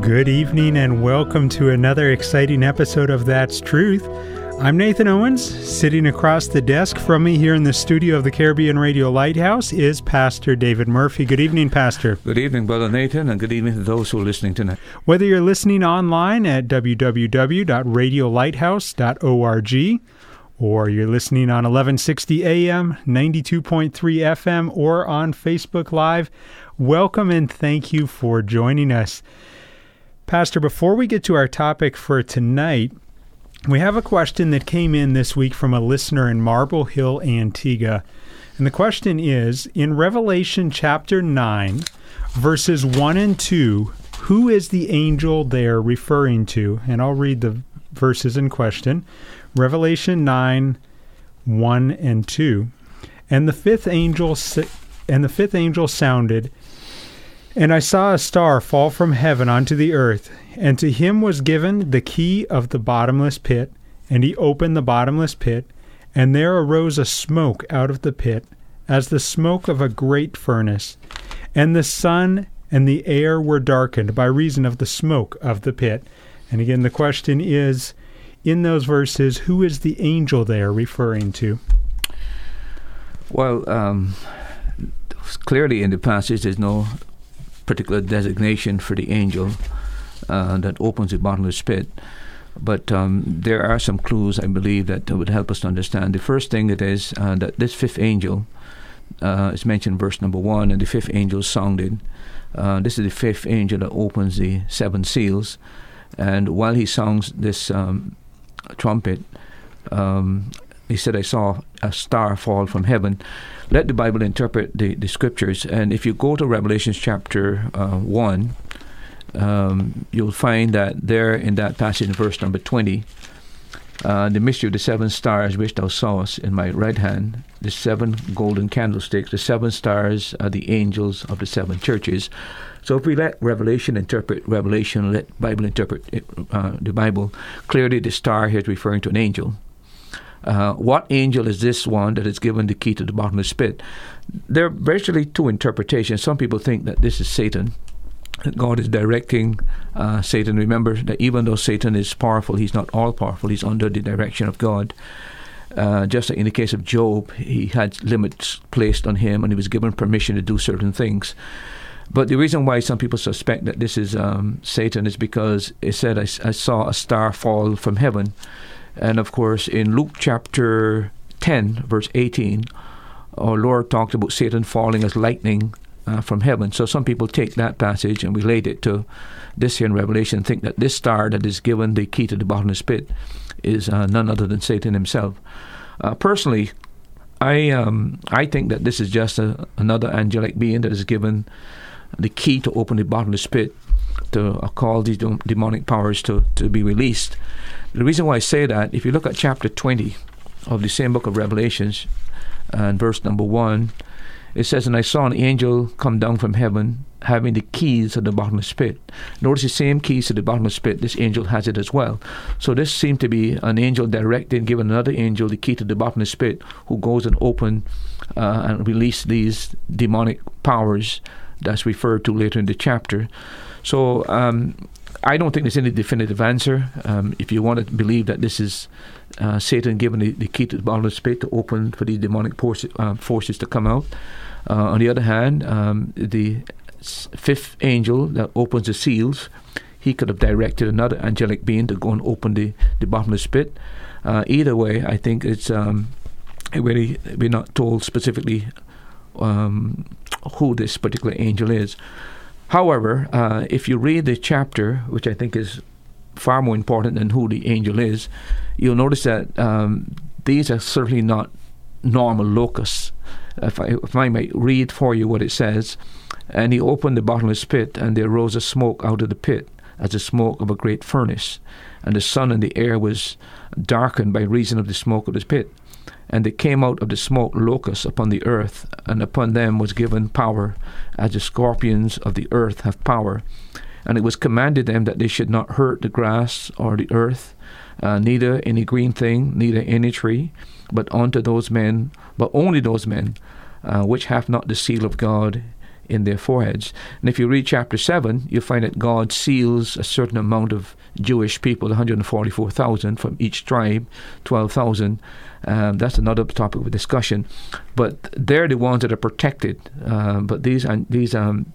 Good evening and welcome to another exciting episode of That's Truth. I'm Nathan Owens. Sitting across the desk from me here in the studio of the Caribbean Radio Lighthouse is Pastor David Murphy. Good evening, Pastor. Good evening, Brother Nathan, and good evening to those who are listening tonight. Whether you're listening online at www.radiolighthouse.org or you're listening on 1160 AM, 92.3 FM, or on Facebook Live, welcome and thank you for joining us. Pastor, before we get to our topic for tonight, we have a question that came in this week from a listener in Marble Hill, Antigua. And the question is In Revelation chapter 9, verses 1 and 2, who is the angel there referring to? And I'll read the verses in question Revelation 9, 1 and 2. And the fifth angel and the fifth angel sounded and I saw a star fall from heaven unto the earth, and to him was given the key of the bottomless pit, and he opened the bottomless pit, and there arose a smoke out of the pit, as the smoke of a great furnace. And the sun and the air were darkened by reason of the smoke of the pit. And again, the question is in those verses, who is the angel they are referring to? Well, um, clearly in the passage, there's no particular designation for the angel uh, that opens the bottomless pit. But um, there are some clues, I believe, that would help us to understand. The first thing it is uh, that this fifth angel uh, is mentioned in verse number one, and the fifth angel sounded. Uh, this is the fifth angel that opens the seven seals. And while he sounds this um, trumpet, um, he said, I saw a star fall from heaven. Let the Bible interpret the, the scriptures. And if you go to Revelation chapter uh, 1, um, you'll find that there in that passage in verse number 20, uh, the mystery of the seven stars which thou sawest in my right hand, the seven golden candlesticks, the seven stars are the angels of the seven churches. So if we let Revelation interpret Revelation, let Bible interpret it, uh, the Bible, clearly the star here is referring to an angel. Uh, what angel is this one that is given the key to the bottomless pit? There are virtually two interpretations. Some people think that this is Satan. God is directing uh, Satan. Remember that even though Satan is powerful, he's not all powerful. He's under the direction of God. Uh, just like in the case of Job, he had limits placed on him and he was given permission to do certain things. But the reason why some people suspect that this is um, Satan is because it said, I, I saw a star fall from heaven. And of course, in Luke chapter 10, verse 18, our Lord talked about Satan falling as lightning uh, from heaven. So some people take that passage and relate it to this here in Revelation, think that this star that is given the key to the bottomless pit is uh, none other than Satan himself. Uh, personally, I um, I think that this is just a, another angelic being that is given the key to open the bottomless pit to uh, call these demonic powers to, to be released. The reason why I say that, if you look at chapter 20 of the same book of Revelations, and verse number 1, it says, And I saw an angel come down from heaven, having the keys of the bottomless pit. Notice the same keys to the bottomless pit, this angel has it as well. So this seemed to be an angel directed, giving another angel the key to the bottomless pit, who goes and open uh, and release these demonic powers that's referred to later in the chapter. So um, I don't think there's any definitive answer. Um, if you want to believe that this is uh, Satan giving the, the, key to the bottomless pit to open for the demonic forces, uh, forces to come out. Uh, on the other hand, um, the fifth angel that opens the seals, he could have directed another angelic being to go and open the, the bottomless pit. Uh, either way, I think it's um, really we're not told specifically um, who this particular angel is. However, uh, if you read the chapter, which I think is far more important than who the angel is, you'll notice that um, these are certainly not normal locusts. If I, if I might read for you what it says, and he opened the bottomless pit, and there rose a smoke out of the pit, as the smoke of a great furnace, and the sun and the air was darkened by reason of the smoke of the pit. And there came out of the smoke locusts upon the earth, and upon them was given power, as the scorpions of the earth have power. And it was commanded them that they should not hurt the grass or the earth, uh, neither any green thing, neither any tree, but unto those men, but only those men uh, which have not the seal of God in their foreheads. And if you read chapter 7, you'll find that God seals a certain amount of Jewish people, 144,000 from each tribe, 12,000. Um, that's another topic of discussion. But they're the ones that are protected. Uh, but these, these um,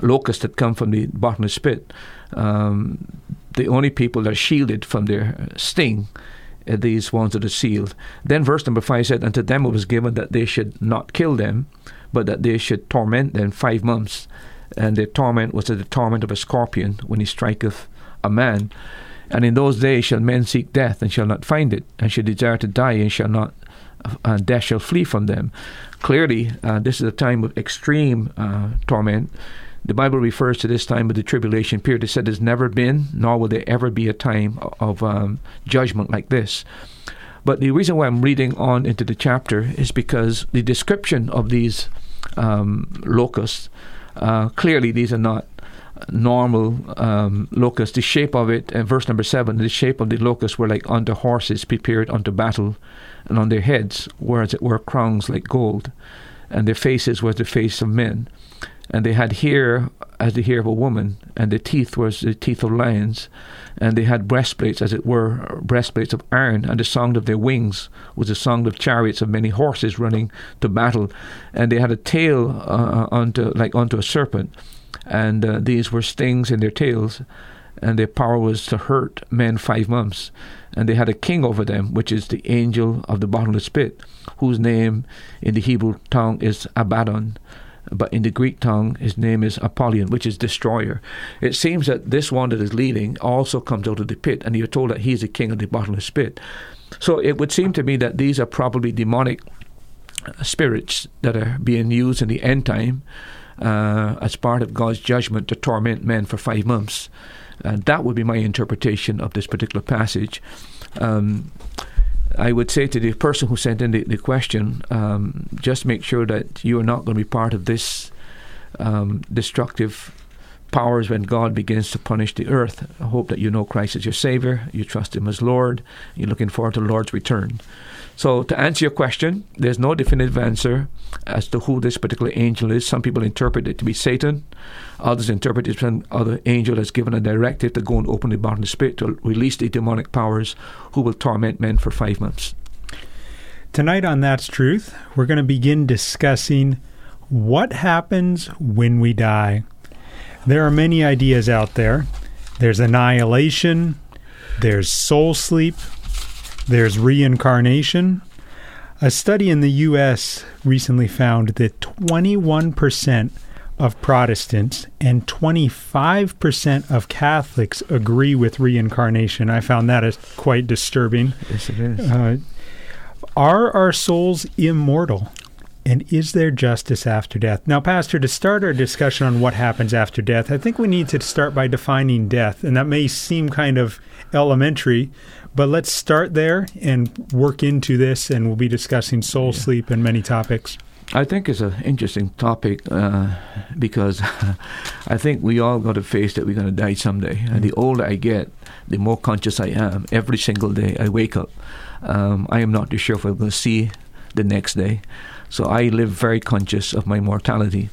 locusts that come from the bottomless pit, um, the only people that are shielded from their sting these ones that are sealed. Then verse number five said, Unto them it was given that they should not kill them, but that they should torment them five months. And their torment was as the torment of a scorpion when he striketh a man. And in those days shall men seek death and shall not find it, and shall desire to die and shall not, uh, and death shall flee from them. Clearly, uh, this is a time of extreme uh, torment. The Bible refers to this time of the tribulation period. It said there's never been, nor will there ever be a time of um, judgment like this. But the reason why I'm reading on into the chapter is because the description of these um, locusts, uh, clearly these are not normal um, locusts. The shape of it, in verse number seven, the shape of the locusts were like unto horses prepared unto battle, and on their heads were as it were crowns like gold, and their faces were the face of men and they had hair as the hair of a woman, and the teeth was the teeth of lions, and they had breastplates, as it were, breastplates of iron, and the sound of their wings was the sound of chariots of many horses running to battle, and they had a tail uh, unto like unto a serpent, and uh, these were stings in their tails, and their power was to hurt men five months, and they had a king over them, which is the angel of the bottomless pit, whose name in the Hebrew tongue is Abaddon but in the Greek tongue, his name is Apollyon, which is destroyer. It seems that this one that is leading also comes out of the pit, and you're told that he's the king of the bottomless pit. So it would seem to me that these are probably demonic uh, spirits that are being used in the end time uh, as part of God's judgment to torment men for five months. And that would be my interpretation of this particular passage. Um, I would say to the person who sent in the, the question, um, just make sure that you are not going to be part of this um, destructive powers when God begins to punish the earth. I hope that you know Christ as your Savior, you trust Him as Lord, you're looking forward to the Lord's return. So, to answer your question, there's no definitive answer as to who this particular angel is. Some people interpret it to be Satan. Others interpret it as other angel has given a directive to go and open the bottomless pit to release the demonic powers who will torment men for five months. Tonight on That's Truth, we're going to begin discussing what happens when we die. There are many ideas out there. There's annihilation, there's soul sleep, there's reincarnation. A study in the U.S. recently found that 21% of Protestants and 25% of Catholics agree with reincarnation. I found that as quite disturbing. Yes, it is. Uh, are our souls immortal? And is there justice after death? Now, Pastor, to start our discussion on what happens after death, I think we need to start by defining death. And that may seem kind of elementary, but let's start there and work into this, and we'll be discussing soul yeah. sleep and many topics. I think it's an interesting topic uh, because I think we all got to face that we're going to die someday. Mm-hmm. And the older I get, the more conscious I am. Every single day I wake up, um, I am not too sure if I'm going to see the next day. So I live very conscious of my mortality.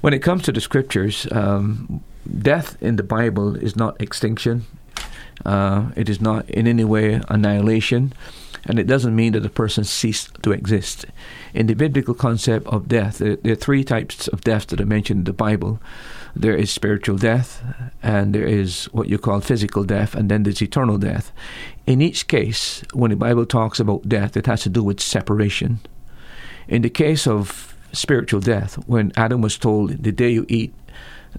When it comes to the scriptures, um, death in the Bible is not extinction. Uh, it is not in any way annihilation, and it doesn't mean that the person ceased to exist. In the biblical concept of death, there, there, are three types of death that are mentioned in the Bible. there is spiritual death, and there is what you call physical death, and then there's eternal death. In each case, when the Bible talks about death, it has to do with separation. In the case of spiritual death, when Adam was told, The day you eat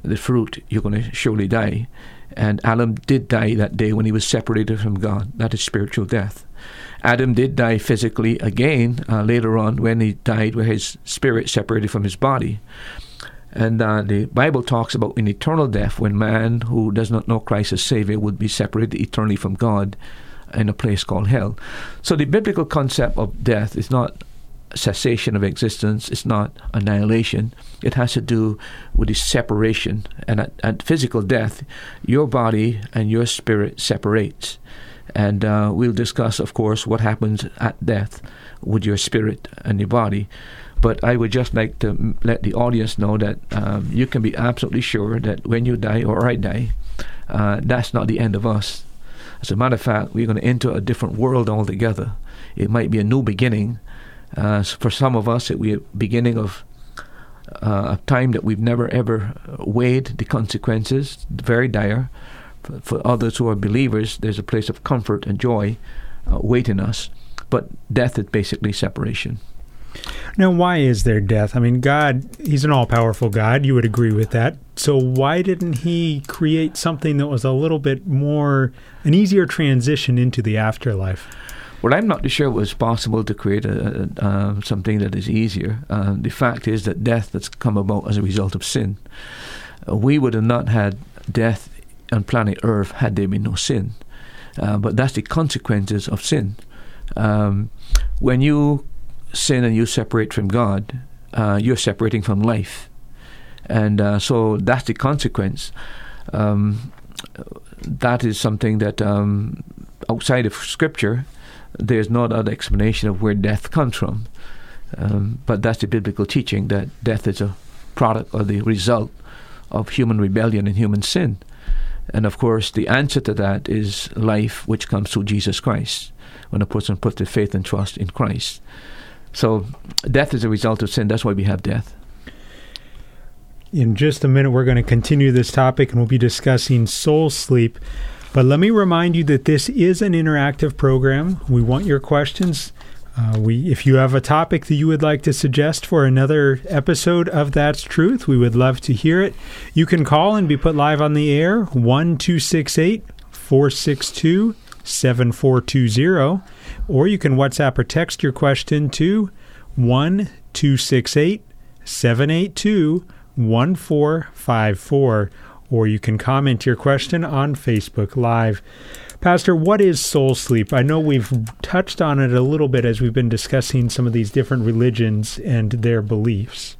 the fruit, you're going to surely die. And Adam did die that day when he was separated from God. That is spiritual death. Adam did die physically again uh, later on when he died, where his spirit separated from his body. And uh, the Bible talks about an eternal death when man who does not know Christ as Savior would be separated eternally from God in a place called hell. So the biblical concept of death is not cessation of existence, it's not annihilation. It has to do with the separation. And at, at physical death, your body and your spirit separates. And uh, we'll discuss, of course, what happens at death with your spirit and your body. But I would just like to let the audience know that um, you can be absolutely sure that when you die or I die, uh, that's not the end of us. As a matter of fact, we're going to enter a different world altogether. It might be a new beginning. Uh, for some of us, it a beginning of uh, a time that we've never ever weighed the consequences, very dire. For, for, others who are believers, there's a place of comfort and joy uh, waiting us. But death is basically separation. Now, why is there death? I mean, God, He's an all powerful God. You would agree with that. So, why didn't He create something that was a little bit more, an easier transition into the afterlife? Well, I'm not sure it was possible to create a, a, uh, something that is easier. Uh, the fact is that death has come about as a result of sin. Uh, we would have not had death on planet Earth had there been no sin. Uh, but that's the consequences of sin. Um, when you sin and you separate from God, uh, you're separating from life. And uh, so that's the consequence. Um, that is something that um, outside of Scripture, there's no other explanation of where death comes from. Um, but that's the biblical teaching that death is a product or the result of human rebellion and human sin. And of course, the answer to that is life, which comes through Jesus Christ, when a person puts their faith and trust in Christ. So death is a result of sin. That's why we have death. In just a minute, we're going to continue this topic and we'll be discussing soul sleep. But let me remind you that this is an interactive program. We want your questions. Uh, we, if you have a topic that you would like to suggest for another episode of That's Truth, we would love to hear it. You can call and be put live on the air 1 462 7420 or you can WhatsApp or text your question to 1 782 1454, or you can comment your question on Facebook Live. Pastor, what is soul sleep? I know we've touched on it a little bit as we've been discussing some of these different religions and their beliefs.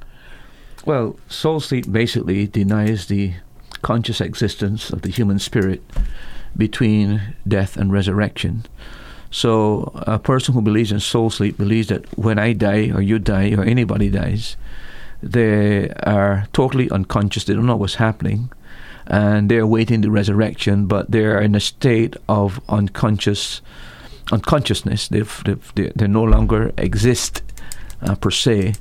Well, soul sleep basically denies the conscious existence of the human spirit between death and resurrection. So a person who believes in soul sleep believes that when I die or you die or anybody dies, they are totally unconscious. They don't know what's happening, and they're waiting the resurrection, but they're in a state of unconscious unconsciousness. They've, they've, they they no longer exist uh, per se.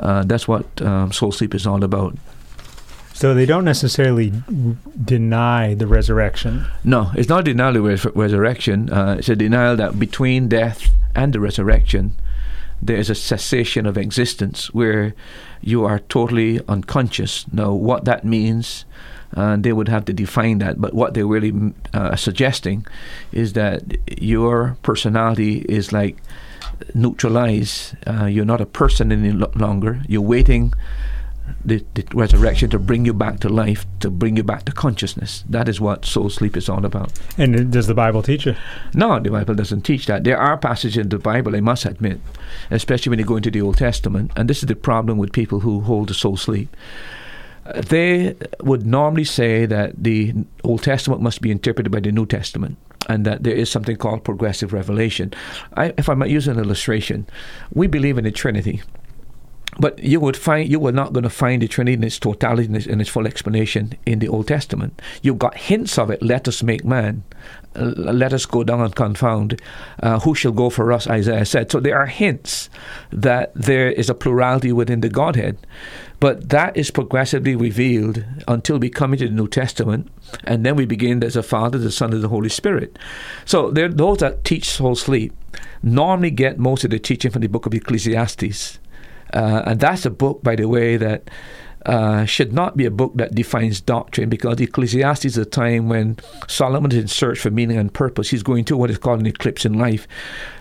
Uh, that's what um, soul sleep is all about. So they don't necessarily deny the resurrection. No, it's not denial of res- resurrection. Uh, it's a denial that between death and the resurrection, there is a cessation of existence where you are totally unconscious. Now, what that means, uh, they would have to define that. But what they're really uh, suggesting is that your personality is like neutralized. Uh, you're not a person any longer. You're waiting the, the, resurrection to bring you back to life, to bring you back to consciousness. That is what soul sleep is all about. And does the Bible teach it? No, the Bible doesn't teach that. There are passages in the Bible, I must admit, especially when you go into the Old Testament, and this is the problem with people who hold the soul sleep. They would normally say that the Old Testament must be interpreted by the New Testament and that there is something called progressive revelation. I, if I might use an illustration, we believe in the Trinity. but you would find you were not going to find the Trinity in its totality and its, its, full explanation in the Old Testament. You've got hints of it. Let us make man. Let us go down and confound. Uh, who shall go for us? Isaiah said. So there are hints that there is a plurality within the Godhead, but that is progressively revealed until we come into the New Testament, and then we begin as a Father, the Son, and the Holy Spirit. So those that teach soul sleep normally get most of the teaching from the book of Ecclesiastes uh, and that's a book, by the way, that uh, should not be a book that defines doctrine because Ecclesiastes is a time when Solomon is in search for meaning and purpose. He's going through what is called an eclipse in life.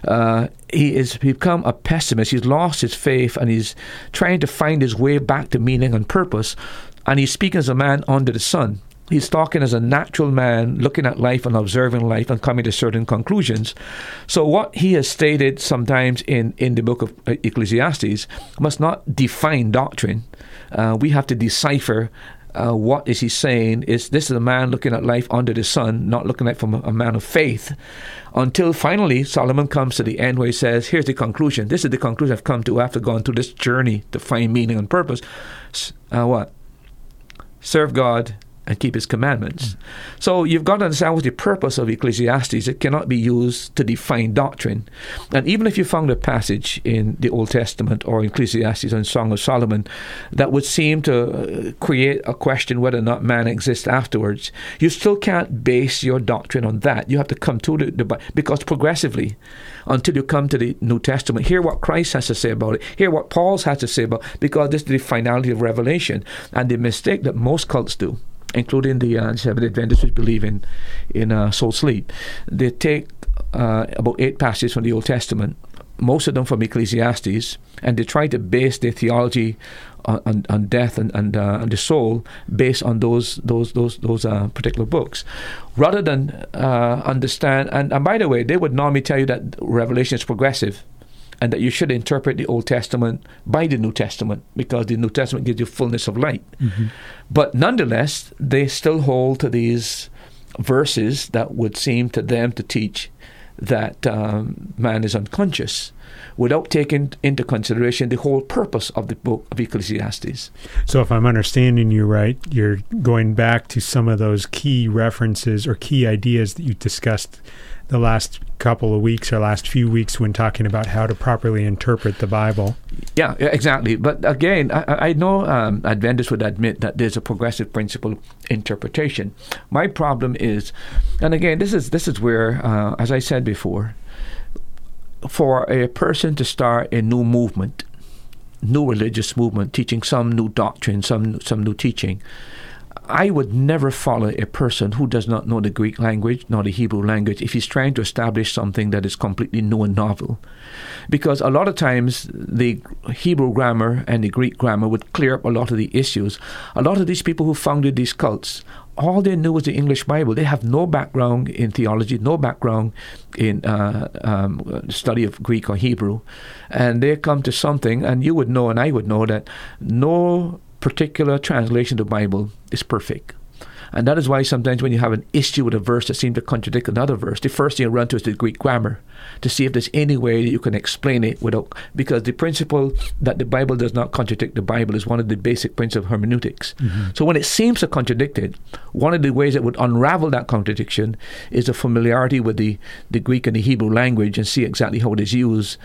Uh, he has become a pessimist. He's lost his faith and he's trying to find his way back to meaning and purpose. And he's speaking as a man under the sun. He's talking as a natural man, looking at life and observing life and coming to certain conclusions. So, what he has stated sometimes in, in the book of Ecclesiastes must not define doctrine. Uh, we have to decipher uh, what is he saying is this is a man looking at life under the sun, not looking at from a, a, man of faith. Until finally Solomon comes to the end where he says, Here's the conclusion. This is the conclusion I've come to after going through this journey to find meaning and purpose. Uh, what? Serve God and keep his commandments. So you've got to understand what's the purpose of Ecclesiastes. It cannot be used to define doctrine. And even if you found a passage in the Old Testament or Ecclesiastes and Song of Solomon that would seem to uh, create a question whether or not man exists afterwards, you still can't base your doctrine on that. You have to come to the, the because progressively, until you come to the New Testament, hear what Christ has to say about it, hear what Paul's has to say about it, because this is the finality of revelation. And the mistake that most cults do including the uh, Seventh Adventists which believe in in uh, soul sleep. They take uh, about eight passages from the Old Testament, most of them from Ecclesiastes, and they try to base their theology on, on, death and and, uh, and, the soul based on those those those those uh, particular books, rather than uh, understand. And, and by the way, they would normally tell you that Revelation is progressive and that you should interpret the Old Testament by the New Testament because the New Testament gives you fullness of light. Mm-hmm. But nonetheless, they still hold to these verses that would seem to them to teach that um, man is unconscious without taking into consideration the whole purpose of the book of Ecclesiastes. So, if I'm understanding you right, you're going back to some of those key references or key ideas that you discussed the last couple of weeks or last few weeks when talking about how to properly interpret the Bible. Yeah, exactly. But again, I, I know um, Adventists would admit that there's a progressive principle interpretation. My problem is, and again, this is this is where, uh, as I said before, for a person to start a new movement, new religious movement, teaching some new doctrine, some some new teaching I would never follow a person who does not know the Greek language nor the Hebrew language if he's trying to establish something that is completely new and novel. Because a lot of times the Hebrew grammar and the Greek grammar would clear up a lot of the issues. A lot of these people who founded these cults, all they knew was the English Bible. They have no background in theology, no background in uh, um, study of Greek or Hebrew. And they come to something, and you would know, and I would know, that no particular translation of the Bible is perfect. And that is why sometimes when you have an issue with a verse that seems to contradict another verse, the first thing you run to is the Greek grammar to see if there's any way that you can explain it without. Because the principle that the Bible does not contradict the Bible is one of the basic principles of hermeneutics. Mm-hmm. So when it seems to contradict it, one of the ways that would unravel that contradiction is a familiarity with the, the Greek and the Hebrew language and see exactly how it is used.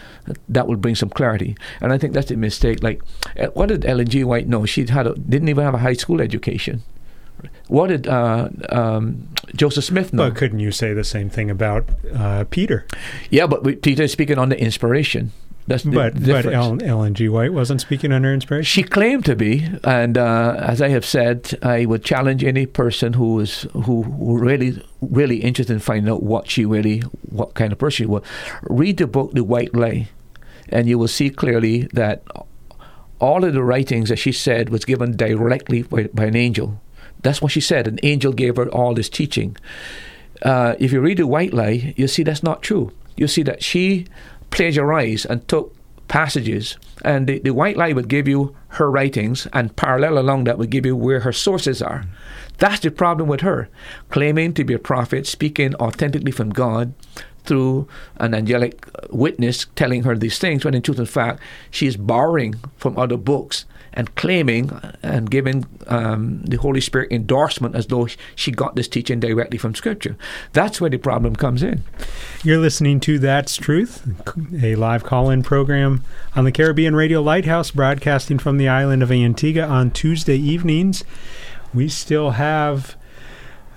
That will bring some clarity. And I think that's the mistake. Like, eh, what did Ellen G. White know? She had a, didn't even have a high school education. What did uh, um, Joseph Smith know? But couldn't you say the same thing about uh, Peter? Yeah, but we, Peter is speaking on the inspiration. That's but but Ellen, Ellen, G. White wasn't speaking under inspiration. She claimed to be, and uh, as I have said, I would challenge any person who is who, who really really interested in finding out what she really what kind of person she was. Read the book The White Lie, and you will see clearly that all of the writings that she said was given directly by, by an angel that's what she said. An angel gave her all this teaching. Uh, if you read the White Lie, you see that's not true. You see that she plagiarized and took passages, and the, the White Lie would give you her writings, and parallel along that would give you where her sources are. That's the problem with her. Claiming to be a prophet, speaking authentically from God, through an angelic witness telling her these things, when in truth and fact, she is borrowing from other books and claiming and giving um, the Holy Spirit endorsement as though she got this teaching directly from Scripture. That's where the problem comes in. You're listening to That's Truth, a live call in program on the Caribbean Radio Lighthouse, broadcasting from the island of Antigua on Tuesday evenings. We still have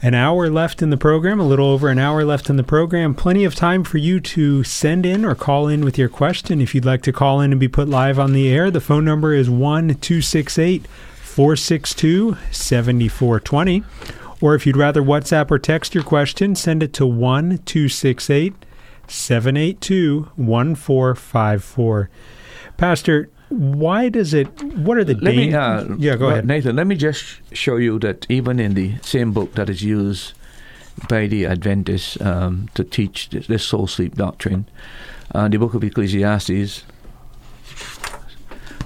an hour left in the program, a little over an hour left in the program. Plenty of time for you to send in or call in with your question. If you'd like to call in and be put live on the air, the phone number is 1 268 462 7420. Or if you'd rather WhatsApp or text your question, send it to 1 268 782 1454. Pastor, why does it? What are the let me, uh, yeah, go ahead, Nathan. Let me just show you that even in the same book that is used by the Adventists um, to teach this, this, soul sleep doctrine, uh, the book of Ecclesiastes.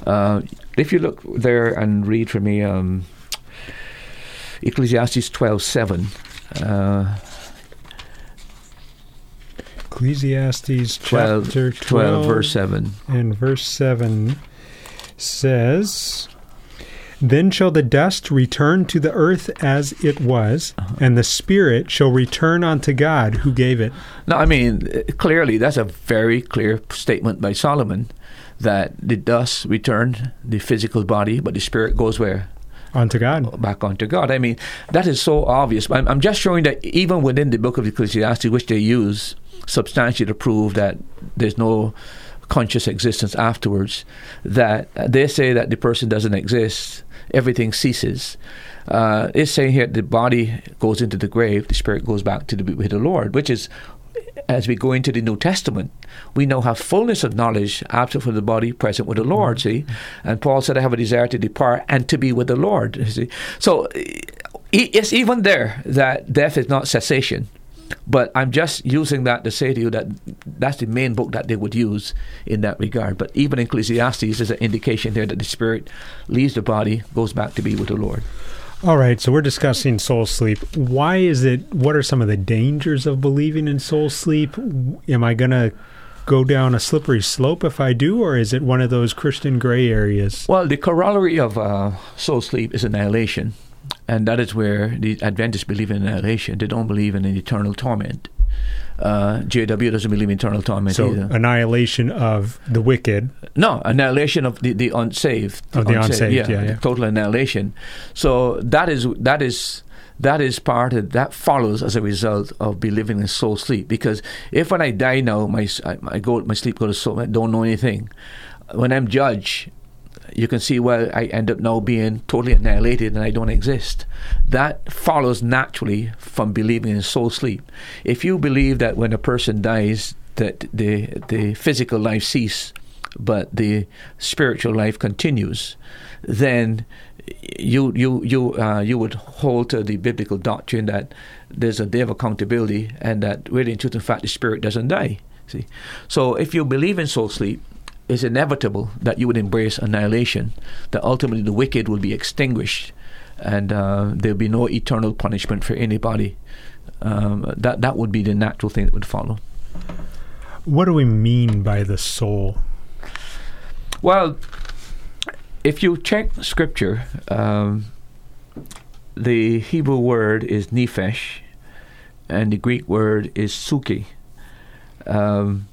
Uh, if you look there and read for me um, Ecclesiastes twelve seven. Uh, Ecclesiastes 12, chapter 12, 12, verse 7. And verse 7 says, Then shall the dust return to the earth as it was, uh-huh. and the spirit shall return unto God who gave it. Now, I mean, clearly, that's a very clear statement by Solomon that the dust return the physical body, but the spirit goes where? Onto God. Back onto God. I mean, that is so obvious. I'm, I'm just showing that even within the book of Ecclesiastes, which they use substantially to prove that there's no conscious existence afterwards, that they say that the person doesn't exist, everything ceases. Uh, it's saying here the body goes into the grave, the spirit goes back to the with the Lord, which is as we go into the New Testament, we now have fullness of knowledge, absent from the body, present with the Lord. See, and Paul said, "I have a desire to depart and to be with the Lord." See, so it's even there that death is not cessation. But I'm just using that to say to you that that's the main book that they would use in that regard. But even Ecclesiastes is an indication there that the spirit leaves the body, goes back to be with the Lord. All right, so we're discussing soul sleep. Why is it? What are some of the dangers of believing in soul sleep? Am I going to go down a slippery slope if I do, or is it one of those Christian gray areas? Well, the corollary of uh, soul sleep is annihilation. And that is where the Adventists believe in annihilation. They don't believe in an eternal torment. Uh, JW doesn't believe in eternal torment so either. annihilation of the wicked. No, annihilation of the, the unsaved. Of the unsaved, yeah, yeah, yeah. total annihilation. So that is that is that is part of that follows as a result of believing in soul sleep. Because if when I die now, my I, I go my sleep goes to soul, I don't know anything. When I'm judged, you can see where I end up now being totally annihilated and I don't exist. That follows naturally from believing in soul sleep. If you believe that when a person dies, that the the physical life ceases, but the spiritual life continues, then you you you uh, you would hold to the biblical doctrine that there's a day of accountability and that really in truth and fact the spirit doesn't die. See, so if you believe in soul sleep, it's inevitable that you would embrace annihilation, that ultimately the wicked will be extinguished and uh, there'll be no eternal punishment for anybody. Um, that, that would be the natural thing that would follow. What do we mean by the soul? Well, if you check scripture, um, the Hebrew word is nephesh, and the Greek word is psuche. Um,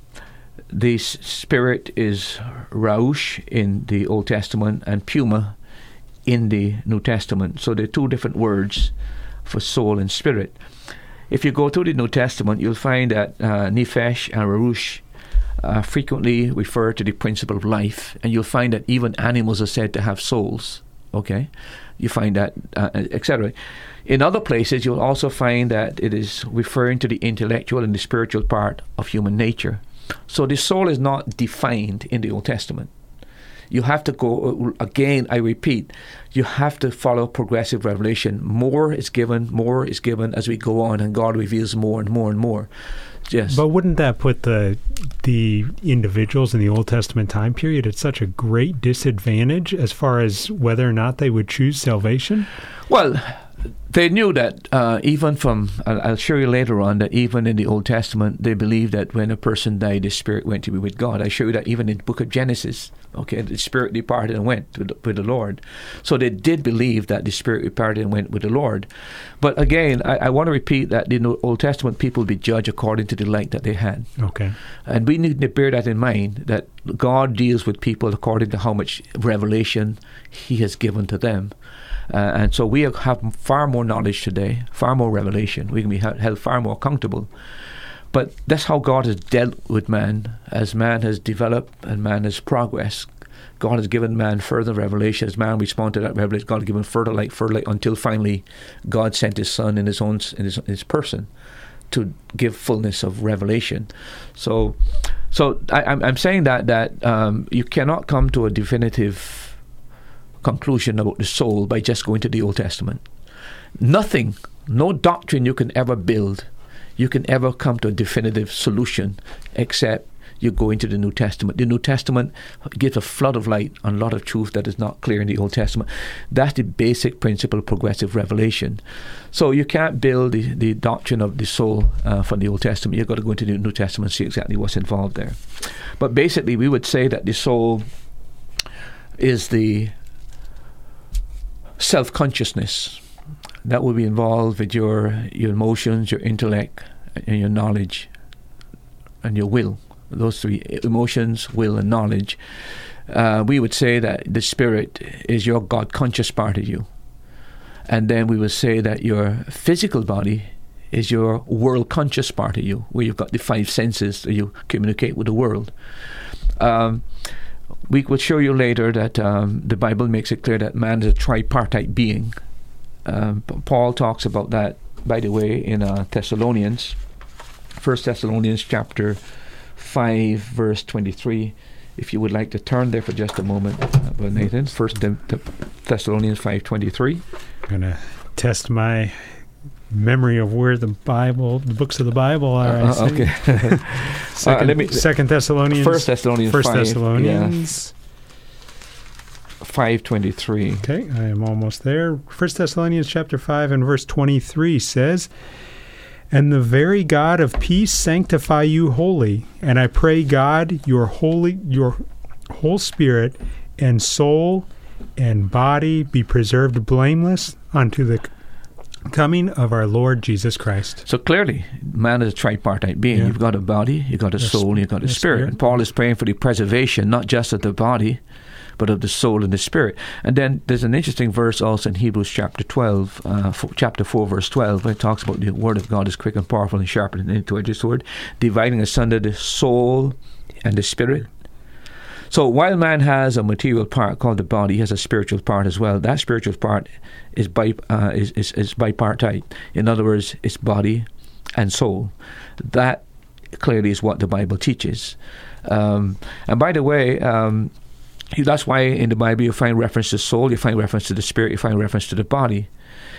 the spirit is Ruach in the Old Testament and pneuma in the New Testament. So they're two different words for soul and spirit. If you go through the New Testament, you'll find that uh, Nephesh and Ruach uh, frequently refer to the principle of life, and you'll find that even animals are said to have souls. Okay, you find that, uh, etc. In other places, you'll also find that it is referring to the intellectual and the spiritual part of human nature. So the soul is not defined in the Old Testament. You have to go, uh, again, I repeat, you have to follow progressive revelation. More is given, more is given as we go on, and God reveals more and more and more. Yes. But wouldn't that put the the individuals in the Old Testament time period at such a great disadvantage as far as whether or not they would choose salvation? Well, they knew that uh, even from, I'll, I'll, show you later on, that even in the Old Testament, they believed that when a person died, the spirit went to be with God. I show you that even in the book of Genesis, okay, the spirit departed and went with the, with the Lord. So they did believe that the spirit departed and went with the Lord. But again, I, I want to repeat that in the Old Testament, people be judged according to the light that they had. Okay. And we need to bear that in mind, that God deals with people according to how much revelation He has given to them. Uh, and so we have far more knowledge today, far more revelation. We can be held far more accountable. But that's how God has dealt with man. As man has developed and man has progressed, God has given man further revelation. As man responded to that revelation, God has given further light, further light, until finally God sent His Son in His own in His, his person to give fullness of revelation. So, so I, am saying that that um, you cannot come to a definitive conclusion about the soul by just going to the Old Testament. Nothing, no doctrine you can ever build, you can ever come to a definitive solution except you go into the New Testament. The New Testament gives a flood of light on a lot of truth that is not clear in the Old Testament. That's the basic principle of progressive revelation. So you can't build the, the doctrine of the soul uh, from the Old Testament. You've got to go into the New Testament and see exactly what's involved there. But basically, we would say that the soul is the self consciousness that will be involved with your your emotions, your intellect, and your knowledge, and your will. Those three emotions, will, and knowledge. Uh, we would say that the spirit is your God conscious part of you. And then we would say that your physical body is your world conscious part of you, where you've got the five senses that you communicate with the world. Um, we will show you later that um, the Bible makes it clear that man is a tripartite being. Um, Paul talks about that, by the way, in uh, Thessalonians, First Thessalonians chapter five, verse twenty-three. If you would like to turn there for just a moment, uh, Nathan, First Thessalonians five twenty-three. I'm gonna test my memory of where the Bible, the books of the Bible are. Uh, uh okay. second, uh, let me, second Thessalonians. First Thessalonians. First 5, Thessalonians. Yeah. 523 okay i am almost there first thessalonians chapter 5 and verse 23 says and the very god of peace sanctify you wholly and i pray god your holy your whole spirit and soul and body be preserved blameless unto the coming of our Lord Jesus Christ. So clearly, man is a tripartite being. Yeah. You've got a body, you've got a soul, you've got a spirit. spirit. And Paul is praying for the preservation, not just of the body, but of the soul and the spirit. And then there's an interesting verse also in Hebrews chapter 12, uh, f- chapter 4, verse 12, where it talks about the word of God is quick and powerful and sharper than any two-edged sword, dividing asunder the soul and the spirit, so while man has a material part called the body, he has a spiritual part as well. That spiritual part is bi uh, is, is is bipartite. In other words, it's body and soul. That clearly is what the Bible teaches. Um, and by the way, um, that's why in the Bible you find reference to soul, you find reference to the spirit, you find reference to the body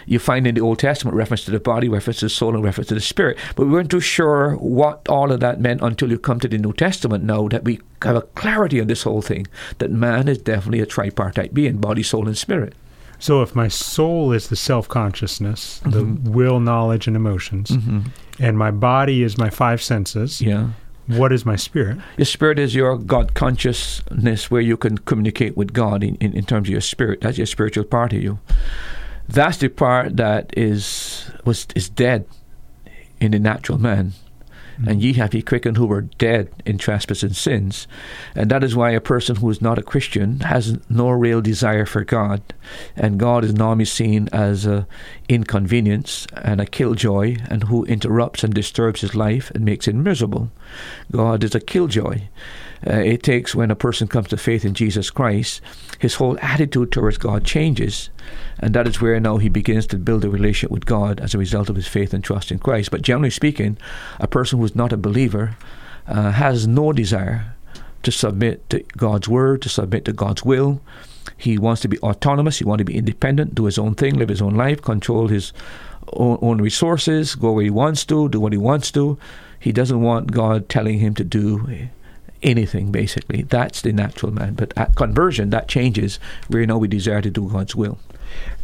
you find in the Old Testament reference to the body, reference to the soul, and reference to the spirit. But we weren't too sure what all of that meant until you come to the New Testament now that we have a clarity on this whole thing that man is definitely a tripartite being body, soul, and spirit. So if my soul is the self consciousness, mm-hmm. the will, knowledge, and emotions, mm-hmm. and my body is my five senses. Yeah. What is my spirit? Your spirit is your God consciousness where you can communicate with God in, in, in terms of your spirit. That's your spiritual part of you. That's the part that is was is dead in the natural man. Mm-hmm. And ye have ye quickened who were dead in trespasses and sins. And that is why a person who is not a Christian has no real desire for God. And God is normally seen as an inconvenience and a killjoy, and who interrupts and disturbs his life and makes it miserable. God is a killjoy. Uh, it takes when a person comes to faith in Jesus Christ, his whole attitude towards God changes. And that is where now he begins to build a relationship with God as a result of his faith and trust in Christ. But generally speaking, a person who is not a believer uh, has no desire to submit to God's word, to submit to God's will. He wants to be autonomous, he wants to be independent, do his own thing, live his own life, control his own, own resources, go where he wants to, do what he wants to. He doesn't want God telling him to do anything, basically. That's the natural man. But at conversion, that changes We know we desire to do God's will.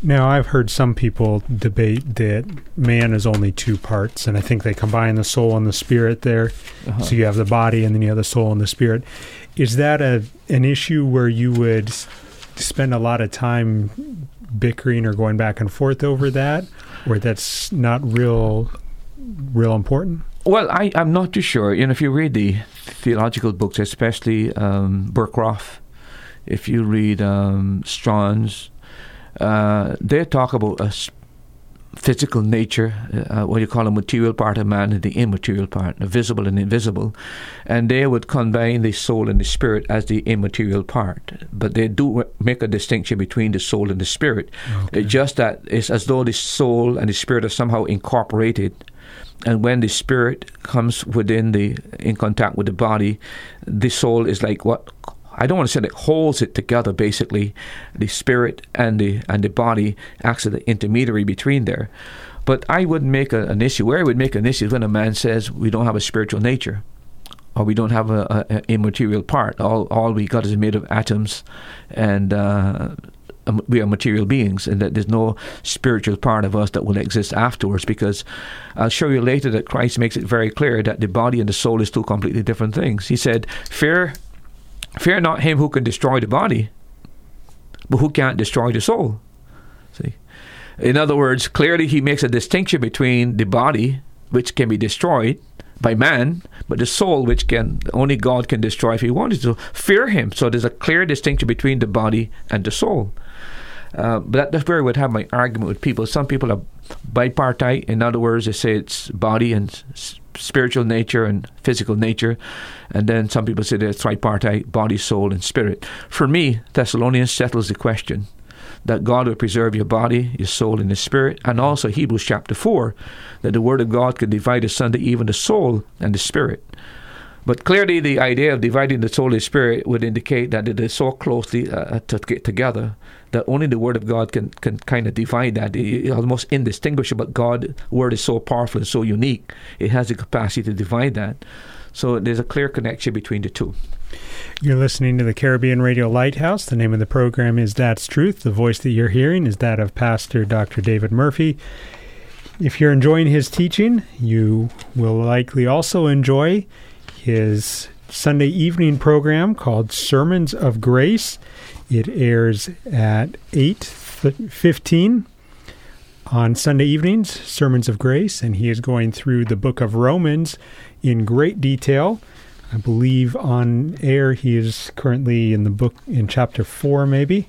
Now, I've heard some people debate that man is only two parts, and I think they combine the soul and the spirit there. Uh-huh. So you have the body, and then you have the soul and the spirit. Is that a an issue where you would spend a lot of time bickering or going back and forth over that, or that's not real, real important? Well, I, I'm not too sure. You know, if you read the theological books, especially um, Berkhof, if you read um, Strong's, uh, they talk about a physical nature, uh, what you call a material part of man and the immaterial part, the visible and invisible. And they would combine the soul and the spirit as the immaterial part. But they do make a distinction between the soul and the spirit. It's just that it's as though the soul and the spirit are somehow incorporated and when the spirit comes within the in contact with the body the soul is like what I don't want to say that holds it together basically. The spirit and the and the body acts as the intermediary between there. But I wouldn't make a, an issue where I would make an issue is when a man says we don't have a spiritual nature or we don't have a, a, a immaterial part. All all we got is made of atoms and uh, we are material beings and that there's no spiritual part of us that will exist afterwards because I'll show you later that Christ makes it very clear that the body and the soul is two completely different things. He said, Fear fear not him who can destroy the body, but who can't destroy the soul. See? In other words, clearly he makes a distinction between the body, which can be destroyed by man, but the soul, which can only God can destroy if He wanted to. Fear Him. So there's a clear distinction between the body and the soul. Uh, but that's where I would have my argument with people. Some people are bipartite. In other words, they say it's body and s- spiritual nature and physical nature. And then some people say that it's tripartite, body, soul, and spirit. For me, Thessalonians settles the question that God will preserve your body, your soul, and your spirit. And also Hebrews chapter 4, that the Word of God can divide asunder even the soul and the spirit. But clearly, the idea of dividing the soul and spirit would indicate that it is so closely uh, to get together that only the Word of God can, can kind of divide that. It's almost indistinguishable. But God's Word is so powerful and so unique, it has the capacity to divide that. So there's a clear connection between the two. You're listening to the Caribbean Radio Lighthouse. The name of the program is That's Truth. The voice that you're hearing is that of Pastor Dr. David Murphy. If you're enjoying his teaching, you will likely also enjoy his Sunday evening program called Sermons of Grace. It airs at 8:15 on Sunday evenings, Sermons of Grace, and he is going through the book of Romans in great detail. I believe on air he is currently in the book in chapter 4 maybe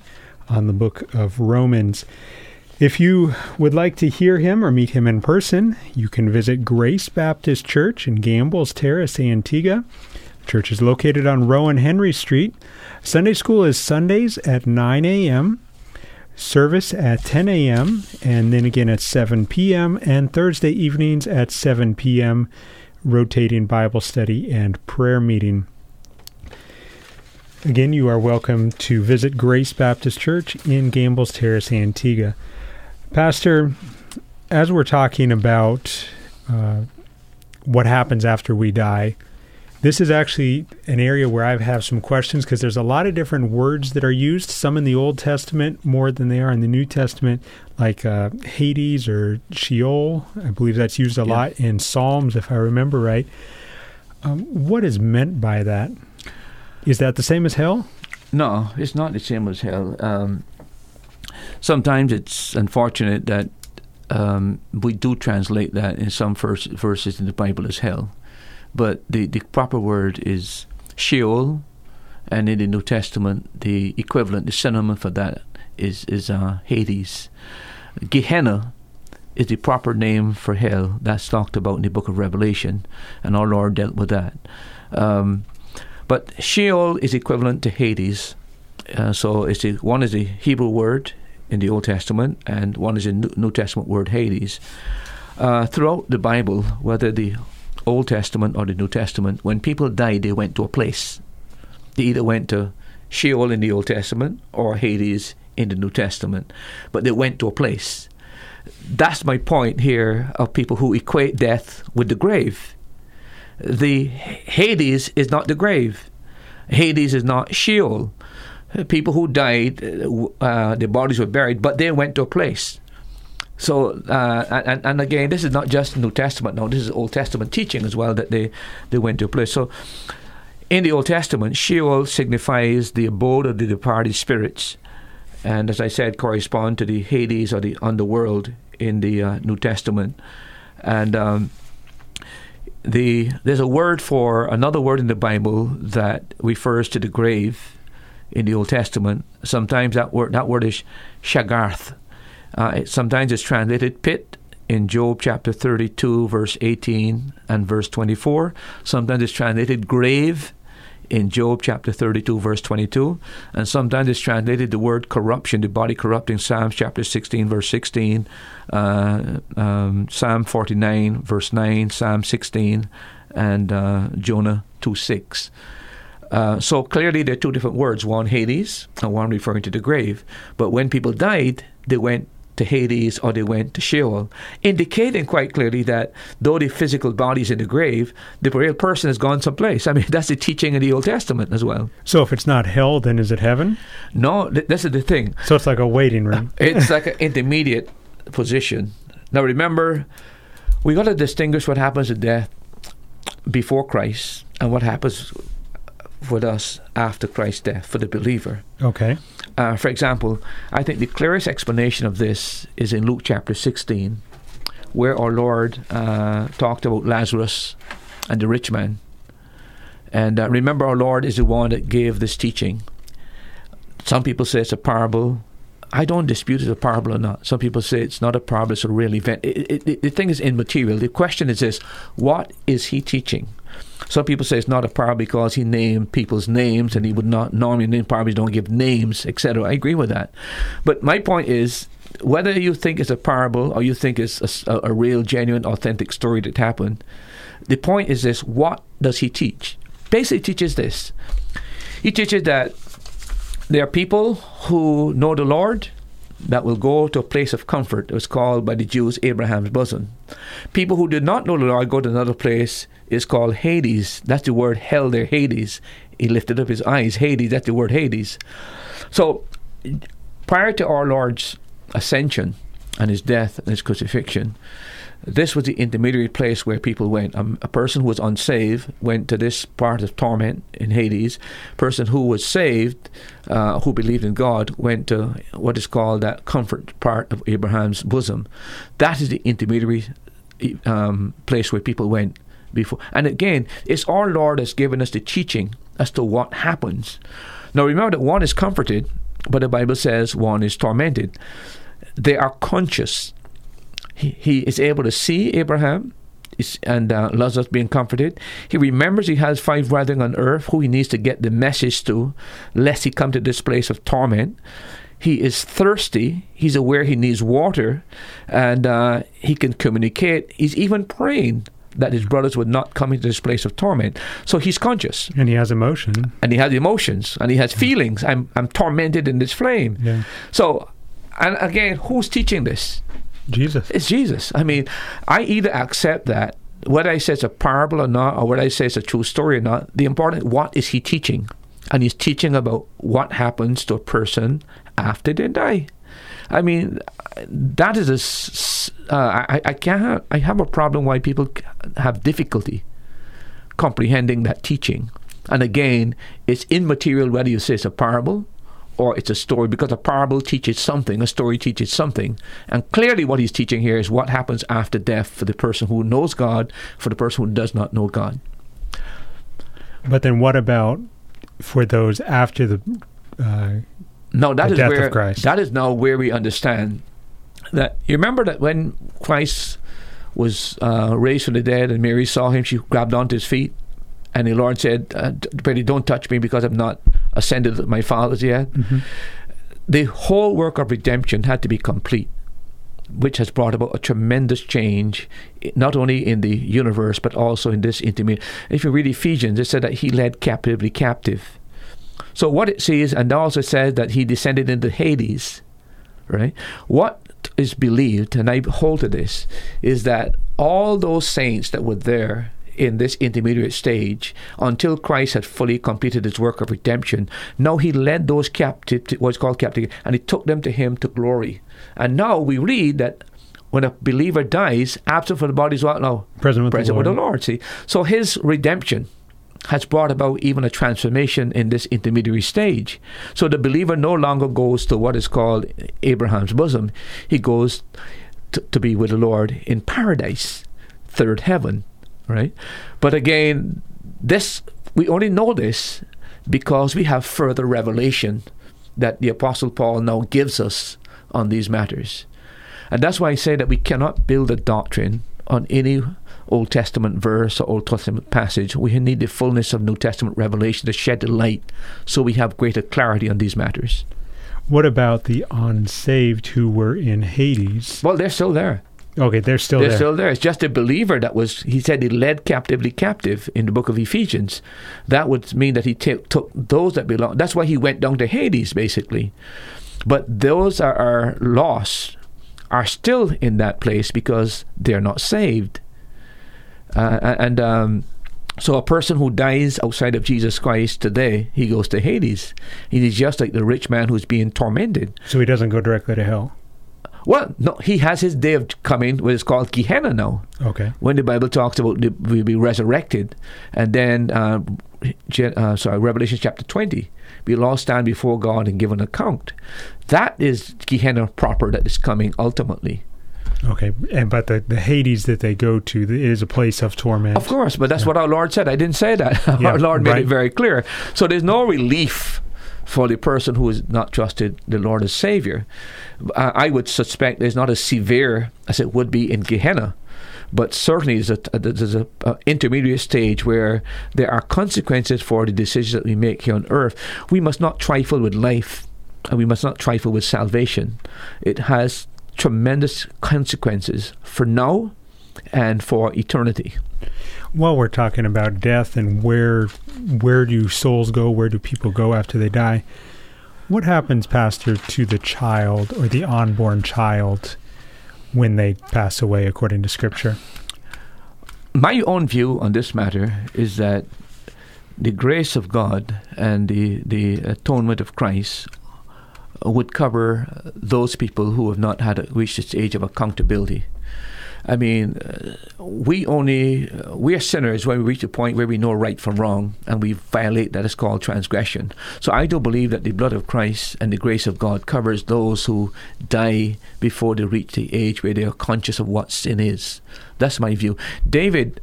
on the book of Romans. If you would like to hear him or meet him in person, you can visit Grace Baptist Church in Gambles Terrace, Antigua. The church is located on Rowan Henry Street. Sunday school is Sundays at 9 a.m., service at 10 a.m., and then again at 7 p.m., and Thursday evenings at 7 p.m., rotating Bible study and prayer meeting. Again, you are welcome to visit Grace Baptist Church in Gambles Terrace, Antigua. Pastor, as we're talking about uh, what happens after we die, this is actually an area where I have some questions because there's a lot of different words that are used, some in the Old Testament more than they are in the New Testament, like uh, Hades or Sheol. I believe that's used a Yeah. lot in Psalms, if I remember right. Um, what is meant by that? Is that the same as hell? No, it's not the same as hell. Um, sometimes it's unfortunate that um, we do translate that in some vers- verses in the Bible as hell, but the, the proper word is Sheol, and in the New Testament, the equivalent, the synonym for that is is uh, Hades. Gehenna is the proper name for hell. That's talked about in the Book of Revelation, and our Lord dealt with that. Um, but Sheol is equivalent to Hades. Uh, so it's a, one is a Hebrew word in the Old Testament, and one is New New Testament word, Hades. Uh, throughout the Bible, whether the Old Testament or the New Testament, when people died, they went to a place. They either went to Sheol in the Old Testament or Hades in the New Testament, but they went to a place. That's my point here of people who equate death with the grave. The Hades is not the grave. Hades is not Sheol. People who died, uh, their bodies were buried, but they went to a place. So, uh, and, and again, this is not just New Testament. No, this is Old Testament teaching as well that they, they went to a place. So, in the Old Testament, Sheol signifies the abode of the departed spirits, and as I said, correspond to the Hades or the underworld in the uh, New Testament. And um, the there's a word for another word in the Bible that refers to the grave in the Old Testament. Sometimes that word that word is shachath. Uh, it, sometimes it's translated pit in Job chapter 32, verse 18 and verse 24. Sometimes it's translated grave in Job chapter 32, verse 22. And sometimes it's translated the word corruption, the body corrupting, Psalms chapter 16, verse 16, uh, um, Psalm 49, verse 9, Psalm 16, and uh, Jonah 2, 6. Uh, so clearly, there are two different words one Hades and one referring to the grave. But when people died, they went to Hades or they went to Sheol, indicating quite clearly that though the physical body is in the grave, the real person has gone someplace. I mean, that's the teaching in the Old Testament as well. So if it's not hell, then is it heaven? No, th- this is the thing. So it's like a waiting room. it's like an intermediate position. Now remember, we got to distinguish what happens at death before Christ and what happens with us after Christ's death for the believer. Okay. Uh, for example, I think the clearest explanation of this is in Luke chapter 16, where our Lord uh, talked about Lazarus and the rich man. And uh, remember, our Lord is the one that gave this teaching. Some people say it's a parable. I don't dispute it's a parable or not. Some people say it's not a parable, it's a real event. It, it, it, the thing is immaterial. The question is this what is he teaching? Some people say it's not a parable because he named people's names and he would not normally name parables, don't give names, etc. I agree with that. But my point is whether you think it's a parable or you think it's a, a real, genuine, authentic story that happened, the point is this what does he teach? Basically, teaches this. He teaches that there are people who know the Lord that will go to a place of comfort. It was called by the Jews Abraham's bosom. People who did not know the Lord go to another place is called Hades. That's the word hell there, Hades. He lifted up his eyes, Hades, that's the word Hades. So prior to our Lord's ascension and his death and his crucifixion, this was the intermediary place where people went. Um, a person who was unsaved went to this part of torment in Hades. A person who was saved, uh, who believed in God, went to what is called that comfort part of Abraham's bosom. That is the intermediary um, place where people went before. And again, it's our Lord has given us the teaching as to what happens. Now remember that one is comforted, but the Bible says one is tormented. They are conscious he, he is able to see Abraham and uh, Lazarus being comforted. He remembers he has five brethren on earth who he needs to get the message to, lest he come to this place of torment. He is thirsty. He's aware he needs water, and uh, he can communicate. He's even praying that his brothers would not come into this place of torment. So he's conscious. And he has emotion. And he has emotions, and he has feelings. I'm I'm tormented in this flame. Yeah. So, and again, who's teaching this? Jesus. It's Jesus. I mean, I either accept that, whether I say it's a parable or not, or whether I say it's a true story or not, the important, what is he teaching? And he's teaching about what happens to a person after they die. I mean, that is a, uh, I, I can't, I have a problem why people have difficulty comprehending that teaching. And again, it's immaterial whether you say it's a parable or it's a story because a parable teaches something, a story teaches something. And clearly, what he's teaching here is what happens after death for the person who knows God, for the person who does not know God. But then, what about for those after the? Uh, no, that the is death where of Christ. that is now where we understand that. You remember that when Christ was uh, raised from the dead and Mary saw him, she grabbed onto his feet, and the Lord said, uh, "Betty, don't touch me because I'm not ascended to my Father's yet." mm-hmm. The whole work of redemption had to be complete, which has brought about a tremendous change, not only in the universe but also in this intermediate. If you read Ephesians, it said that He led captivity captive. So what it says, and also says that He descended into Hades, right? What is believed, and I hold to this, is that all those saints that were there in this intermediate stage until Christ had fully completed his work of redemption. Now he led those captive, to what's called captive, and he took them to him to glory. And now we read that when a believer dies, absent from the body is what now? Present with Present the with Lord. the Lord. See, so his redemption has brought about even a transformation in this intermediary stage. So the believer no longer goes to what is called Abraham's bosom. He goes to, to be with the Lord in paradise, third heaven, right? But again, this we only know this because we have further revelation that the Apostle Paul now gives us on these matters. And that's why I say that we cannot build a doctrine on any Old Testament verse or Old Testament passage. We need the fullness of New Testament revelation to shed the light so we have greater clarity on these matters. What about the unsaved who were in Hades? Well, they're still there. Okay, they're still they're there. still there. It's just a believer that was, he said he led captively captive in the book of Ephesians. That would mean that he ta- took those that belong. That's why he went down to Hades, basically. But those are, are lost are still in that place because they're not saved. Uh, and um, so a person who dies outside of Jesus Christ today, he goes to Hades. He is just like the rich man who's being tormented. so he doesn't go directly to hell. Well, no, he has his day of coming, which is called Gehenna now Okay. when the Bible talks about the, we'll be resurrected, and then uh, uh, sorry, Revelation chapter twenty, we'll all stand before God and give an account. That is Gehenna proper that is coming ultimately. Okay. And but the, the Hades that they go to is a place of torment. Of course, but that's what our Lord said. I didn't say that. Yeah, our Lord made right. it very clear. So there's no relief for the person who has not trusted the Lord as Savior. I would suspect there's not as severe as it would be in Gehenna. But certainly, there's a, there's a intermediate stage where there are consequences for the decisions that we make here on earth. We must not trifle with life, and we must not trifle with salvation. It has tremendous consequences for now and for eternity. While we're talking about death and where where do souls go, where do people go after they die? What happens, Pastor, to the child or the unborn child when they pass away, according to Scripture? my own view on this matter is that the grace of God and the, the atonement of Christ would cover those people who have not had reached this age of accountability. I mean, uh, we only uh, we are sinners when we reach a point where we know right from wrong and we violate that is called transgression. So I do believe that the blood of Christ and the grace of God covers those who die before they reach the age where they are conscious of what sin is. That's my view. David,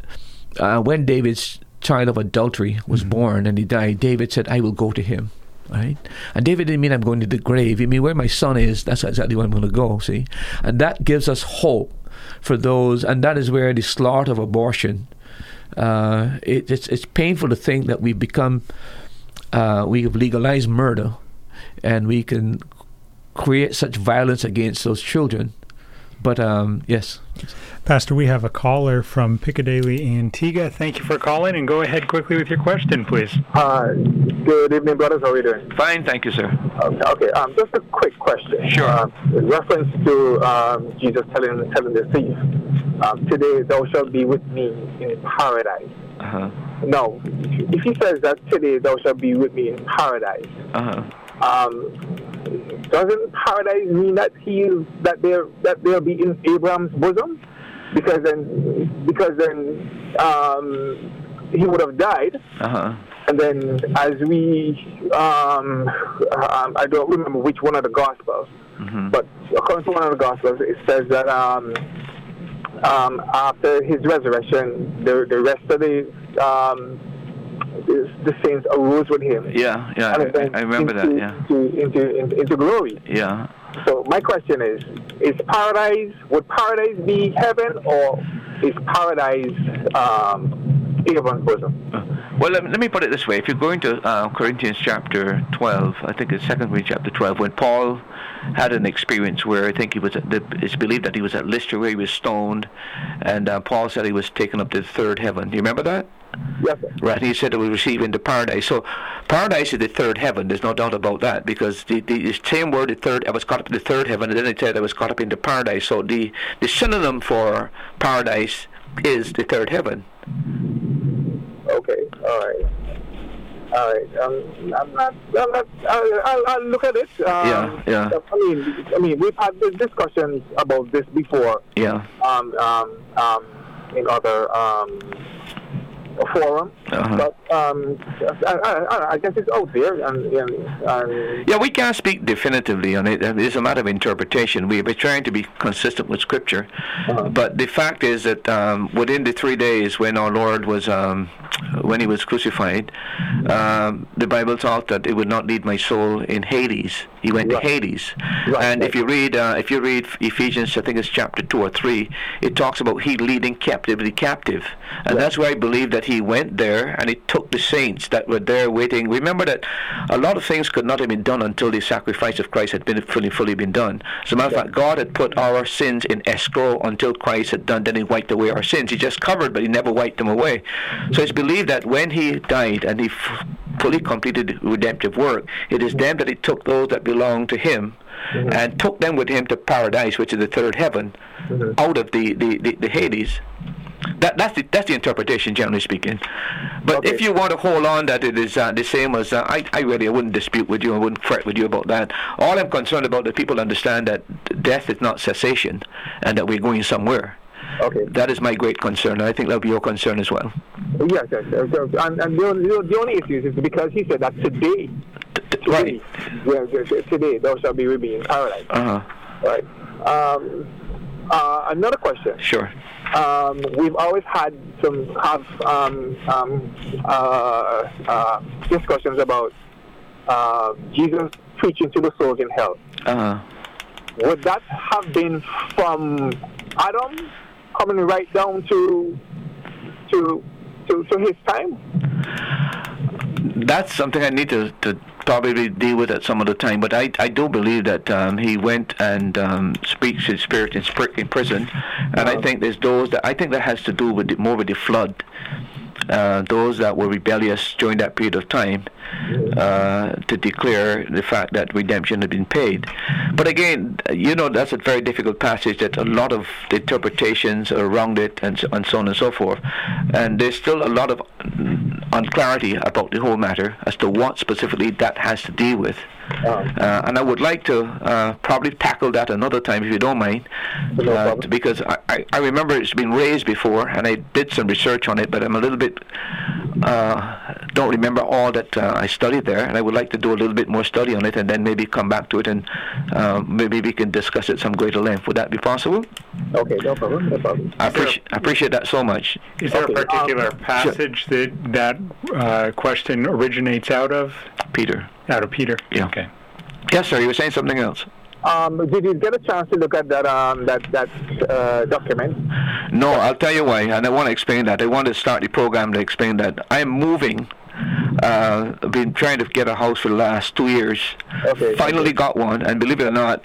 uh, when David's child of adultery was born and he died, David said, "I will go to him." Right, and David didn't mean I'm going to the grave. He mean where my son is. That's exactly where I'm going to go. See, and that gives us hope for those, and that is where the slaughter of abortion. Uh, it, it's it's painful to think that we've become, uh, we have legalized murder, and we can create such violence against those children. But um, yes, Pastor, we have a caller from Piccadilly, Antigua. Thank you for calling, and go ahead quickly with your question, please. Hi. Good evening, brothers. How are you doing? fine, thank you, sir. Okay. okay. Um, just a quick question. Sure. Um, in reference to um, Jesus telling telling the thief, um, "Today thou shalt be with me in paradise." Uh-huh. No, if he says that today thou shalt be with me in paradise, Uh-huh. um, doesn't paradise mean that he is that there that they'll be in Abraham's bosom? Because then, because then um, he would have died. Uh-huh. And then, as we, um, um, I don't remember which one of the Gospels, Mm-hmm. but according to one of the Gospels, it says that um, um, after his resurrection, the, the rest of the um, the, the saints arose with him. Yeah, yeah, I, I remember that. Yeah, Into, into, into, into glory. yeah. So my question is: Is paradise would paradise be heaven, or is paradise um, Bosom? Well, let me, let me put it this way. If you're going to uh, Corinthians chapter 12, I think it's 2 Corinthians chapter 12, when Paul had an experience where I think he was, at the, it's believed that he was at Lystra where he was stoned, and uh, Paul said he was taken up to the third heaven. Do you remember that? Yes. Right, he said it was received into paradise. So, paradise is the third heaven. There's no doubt about that because the, the, the same word, the third, I was caught up in the third heaven, and then it said I was caught up into paradise. So, the, the synonym for paradise is the third heaven. All right. All right. Um, I'm not. I'm not I'll, I'll, I'll look at it. Um, Yeah, yeah. I mean, I mean, we've had this discussions about this before. Yeah. Um, um, um, in other um, forum, Uh-huh. but um, I, I, I guess it's out there, and, and, and Yeah, we can't speak definitively on it. It's a matter of interpretation. We are trying to be consistent with Scripture. But the fact is that um, within the three days when our Lord was, um, when he was crucified, um, the Bible taught that it would not lead my soul in Hades. He went Right. to Hades. Right, And right. if you read, uh, if you read Ephesians, I think it's chapter two or three, it talks about he leading captivity captive, and that's where I believe that he went there and he took the saints that were there waiting. Remember that a lot of things could not have been done until the sacrifice of Christ had been fully, fully been done. As a matter of fact, God had put our sins in escrow until Christ had done. Then He wiped away our sins. He just covered, but He never wiped them away. So it's believed that when He died and He f- fully completed the redemptive work, it is then that He took those that belonged to Him. Mm-hmm. And took them with him to paradise, which is the third heaven, mm-hmm. out of the, the, the, the Hades. That, that's the that's the interpretation, generally speaking. But Okay. if you want to hold on that it is uh, the same as uh, I, I really I wouldn't dispute with you. I wouldn't fret with you about that. All I'm concerned about is people understand that death is not cessation, and that we're going somewhere. okay. That is my great concern. and I think that'll be your concern as well. Yes, yes, yes. yes. And, and the, only, the only issue is because he said that today, today, Right. yeah, yeah, today thou shalt be with me in paradise. Uh huh. Right. Um, uh, another question. Sure. Um, we've always had some have um, um, uh, uh, discussions about uh, Jesus preaching to the souls in hell. Uh huh. Would that have been from Adam coming right down to to to, to his time? That's something I need to, to probably deal with at some other time. But I, I do believe that um, he went and um, speaks his spirit in, in prison, and I think there's those that I think that has to do with the, more with the flood. Uh, those that were rebellious during that period of time uh, to declare the fact that redemption had been paid. But again, you know, that's a very difficult passage that a lot of the interpretations are around it and so, and so on and so forth. And there's still a lot of mm, unclarity about the whole matter as to what specifically that has to deal with. Uh, and I would like to uh, probably tackle that another time if you don't mind, No uh, because I, I, I remember it's been raised before and I did some research on it, but I'm a little bit uh, don't remember all that uh, I studied there, and I would like to do a little bit more study on it and then maybe come back to it and uh, maybe we can discuss it some greater length. Would that be possible? Okay, no problem, no problem. I appreciate I appreciate that so much. Is there Okay, a particular um, passage that that uh, question originates out of? Peter. Out of Peter. Yeah. Okay. Yes, sir. You were saying something else? Um, did you get a chance to look at that um, that that uh, document? No, I'll tell you why, and I want to explain that. I want to start the program to explain that. I'm moving. Uh, I've been trying to get a house for the last two years. Okay. Finally got one, and believe it or not,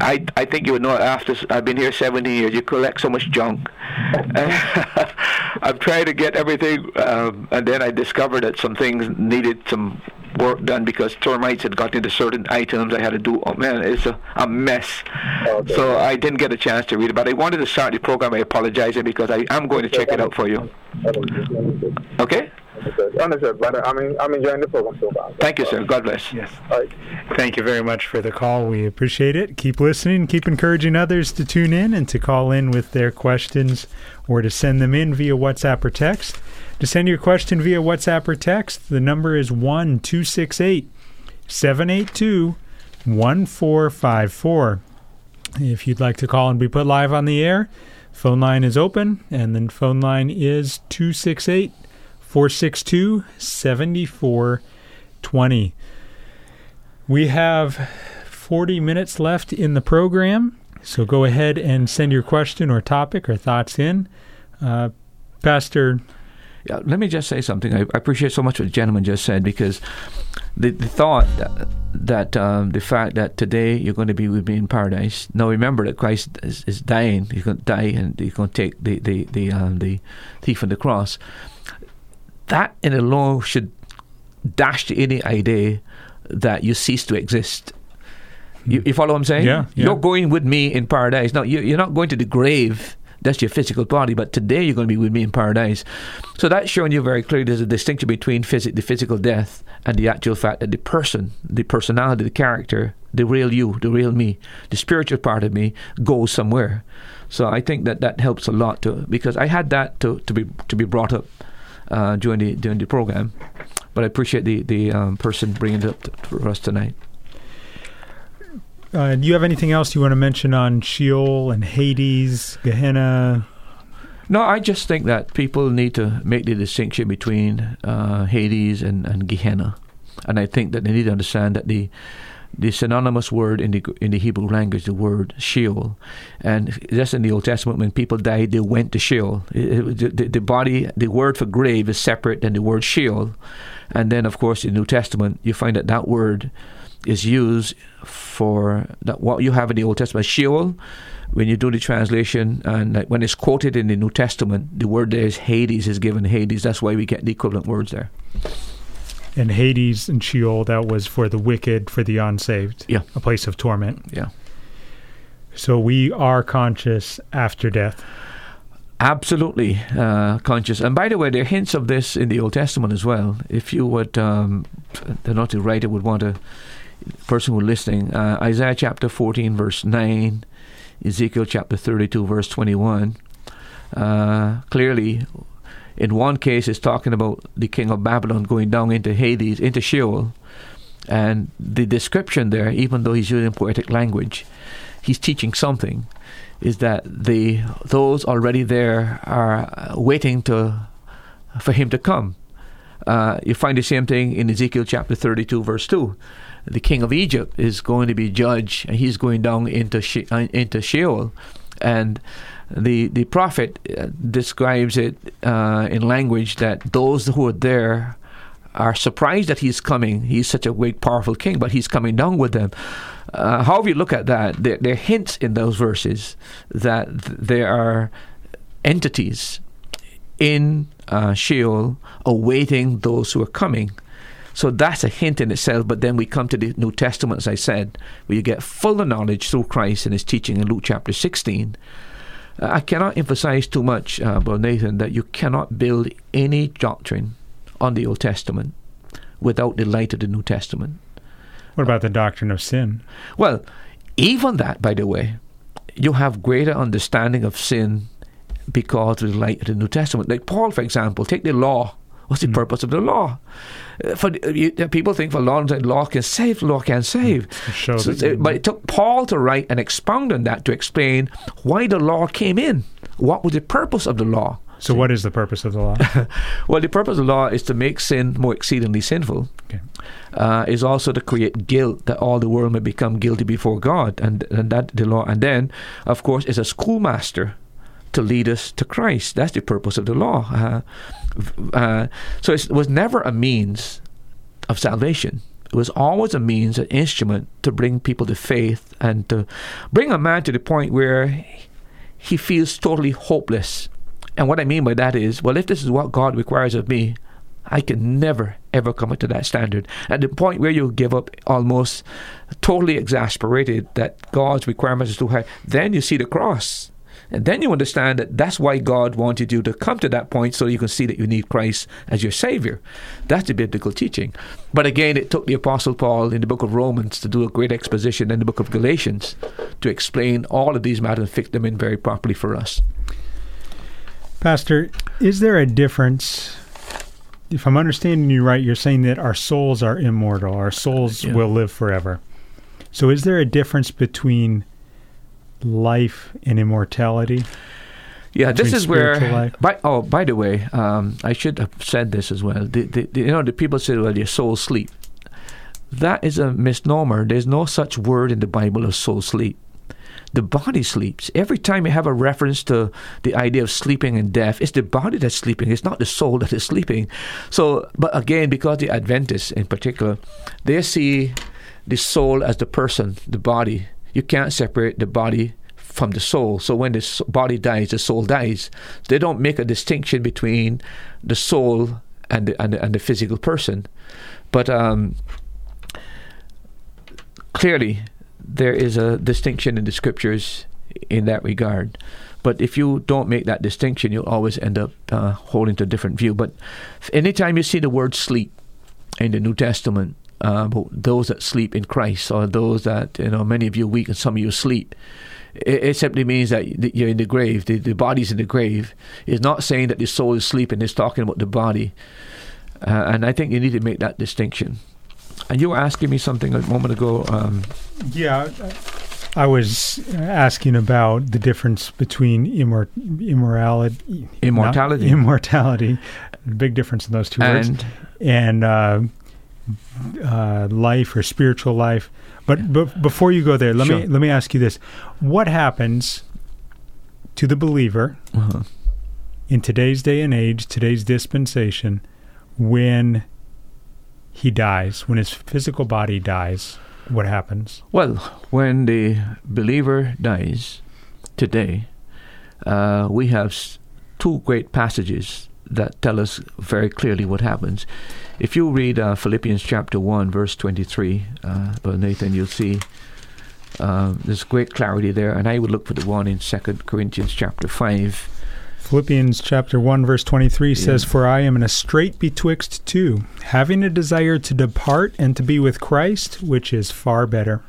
I I think you would know after I've been here 17 years, you collect so much junk. I'm trying to get everything, um, and then I discovered that some things needed some work done because termites had gotten into certain items. I had to do. Oh man, it's a, a mess. Okay. So I didn't get a chance to read it, but I wanted to start the program. I apologize because I am going to check it out for you. Understood. Okay? Understood. Understood. But I'm I'm enjoying the program so far. Thank you, sir. God bless. Yes. All right. Thank you very much for the call. We appreciate it. Keep listening. Keep encouraging others to tune in and to call in with their questions or to send them in via WhatsApp or text. To send your question via WhatsApp or text, the number is 1 268 782 1454. If you'd like to call and be put live on the air, phone line is open, and then phone line is 268 462 7420. We have 40 minutes left in the program, so go ahead and send your question or topic or thoughts in. Uh, Pastor, Yeah, let me just say something. I, I appreciate so much what the gentleman just said because the, the thought that, that um, the fact that today you're going to be with me in paradise. Now remember that Christ is, is dying. He's going to die and he's going to take the the the, um, the thief on the cross. That in alone should dash to any idea that you cease to exist. You, you follow what I'm saying? Yeah, yeah. You're going with me in paradise. Now you're not going to the grave That's your physical body. But today you're going to be with me in paradise. So that's showing you very clearly there's a distinction between phys- the physical death and the actual fact that the person, the personality, the character, the real you, the real me, the spiritual part of me goes somewhere. So I think that that helps a lot to because I had that to, to be to be brought up uh, during the during the program. But I appreciate the the um, person bringing it up to, for us tonight. Uh, do you have anything else you want to mention on Sheol and Hades, Gehenna? No, I just think that people need to make the distinction between uh, Hades and, and Gehenna, and I think that they need to understand that the the synonymous word in the in the Hebrew language, the word Sheol, and just in the Old Testament, when people died, they went to Sheol. It, it, the, the, body, the word for grave is separate than the word Sheol, and then of course in the New Testament, you find that that word is used for that what you have in the Old Testament Sheol. When you do the translation, and when it's quoted in the New Testament, the word there is Hades is given Hades. That's why we get the equivalent words there. And Hades and Sheol, that was for the wicked, for the unsaved. Yeah. A place of torment. Yeah. So we are conscious after death. Absolutely uh, conscious. And by the way, there are hints of this in the Old Testament as well. If you would, um, the writer would want to, person who's listening, uh, Isaiah chapter 14, verse 9, Ezekiel chapter 32, verse 21. Uh, clearly, in one case, it's talking about the king of Babylon going down into Hades, into Sheol. And the description there, even though he's using poetic language, he's teaching something is that the those already there are waiting to for him to come. Uh, you find the same thing in Ezekiel chapter 32, verse 2. The king of Egypt is going to be judged, and he's going down into she- uh, into Sheol, and the the prophet uh, describes it uh, in language that those who are there are surprised that he's coming. He's such a great, powerful king, but he's coming down with them. Uh, however you look at that, there, there, are hints in those verses that th- there are entities in uh, Sheol awaiting those who are coming. So that's a hint in itself. But then we come to the New Testament, as I said, where you get fuller knowledge through Christ and His teaching in Luke chapter 16. Uh, I cannot emphasize too much, uh, Brother Nathan, that you cannot build any doctrine on the Old Testament without the light of the New Testament. What about the doctrine of sin? Well, even that, by the way, you have greater understanding of sin because of the light of the New Testament. Like Paul, for example, take the law. What's the mm. purpose of the law? Uh, for you, people think for law, law can save, law can save. So, it, but it took Paul to write and expound on that to explain why the law came in. What was the purpose of the law? So, what is the purpose of the law? well, the purpose of the law is to make sin more exceedingly sinful. Okay. Uh, is also to create guilt that all the world may become guilty before God, and and that the law. And then, of course, is a schoolmaster to lead us to Christ. That's the purpose of the law. Uh, uh, so it was never a means of salvation. It was always a means, an instrument to bring people to faith and to bring a man to the point where he feels totally hopeless and what I mean by that is, well, if this is what God requires of me, I can never, ever come up to that standard. At the point where you give up almost totally exasperated that God's requirements is too high, then you see the cross. And then you understand that that's why God wanted you to come to that point so you can see that you need Christ as your Savior. That's the biblical teaching. But again, it took the Apostle Paul in the book of Romans to do a great exposition in the book of Galatians to explain all of these matters and fit them in very properly for us. Pastor, is there a difference? If I'm understanding you right, you're saying that our souls are immortal, our souls yeah. will live forever. So, is there a difference between life and immortality? Yeah, this is where. By, oh, by the way, um, I should have said this as well. The, the, the, you know, the people say, "Well, your soul sleep." That is a misnomer. There's no such word in the Bible of soul sleep the body sleeps. Every time you have a reference to the idea of sleeping and death, it's the body that's sleeping. It's not the soul that is sleeping. So, but again, because the Adventists in particular, they see the soul as the person, the body. You can't separate the body from the soul. So when the body dies, the soul dies. They don't make a distinction between the soul and the, and the, and the physical person. But um, clearly, there is a distinction in the scriptures in that regard. But if you don't make that distinction, you'll always end up uh, holding to a different view. But anytime you see the word sleep in the New Testament, uh, those that sleep in Christ, or those that you know, many of you are weak and some of you sleep. It, it simply means that you're in the grave. The, the body's in the grave. It's not saying that the soul is sleeping. It's talking about the body. Uh, and I think you need to make that distinction. And you were asking me something a moment ago. Um, yeah, I was asking about the difference between immor- immorality, immortality, immortality, big difference in those two and, words, and uh, uh, life or spiritual life. But, but before you go there, let sure. me let me ask you this: What happens to the believer uh-huh. in today's day and age, today's dispensation, when he dies, when his physical body dies? What happens? Well, when the believer dies today, uh, we have two great passages that tell us very clearly what happens. If you read uh, Philippians chapter 1, verse 23, uh, Nathan, you'll see uh, there's great clarity there. And I would look for the one in 2 Corinthians chapter 5. Philippians chapter 1 verse 23 yeah. says for I am in a strait betwixt two having a desire to depart and to be with Christ which is far better.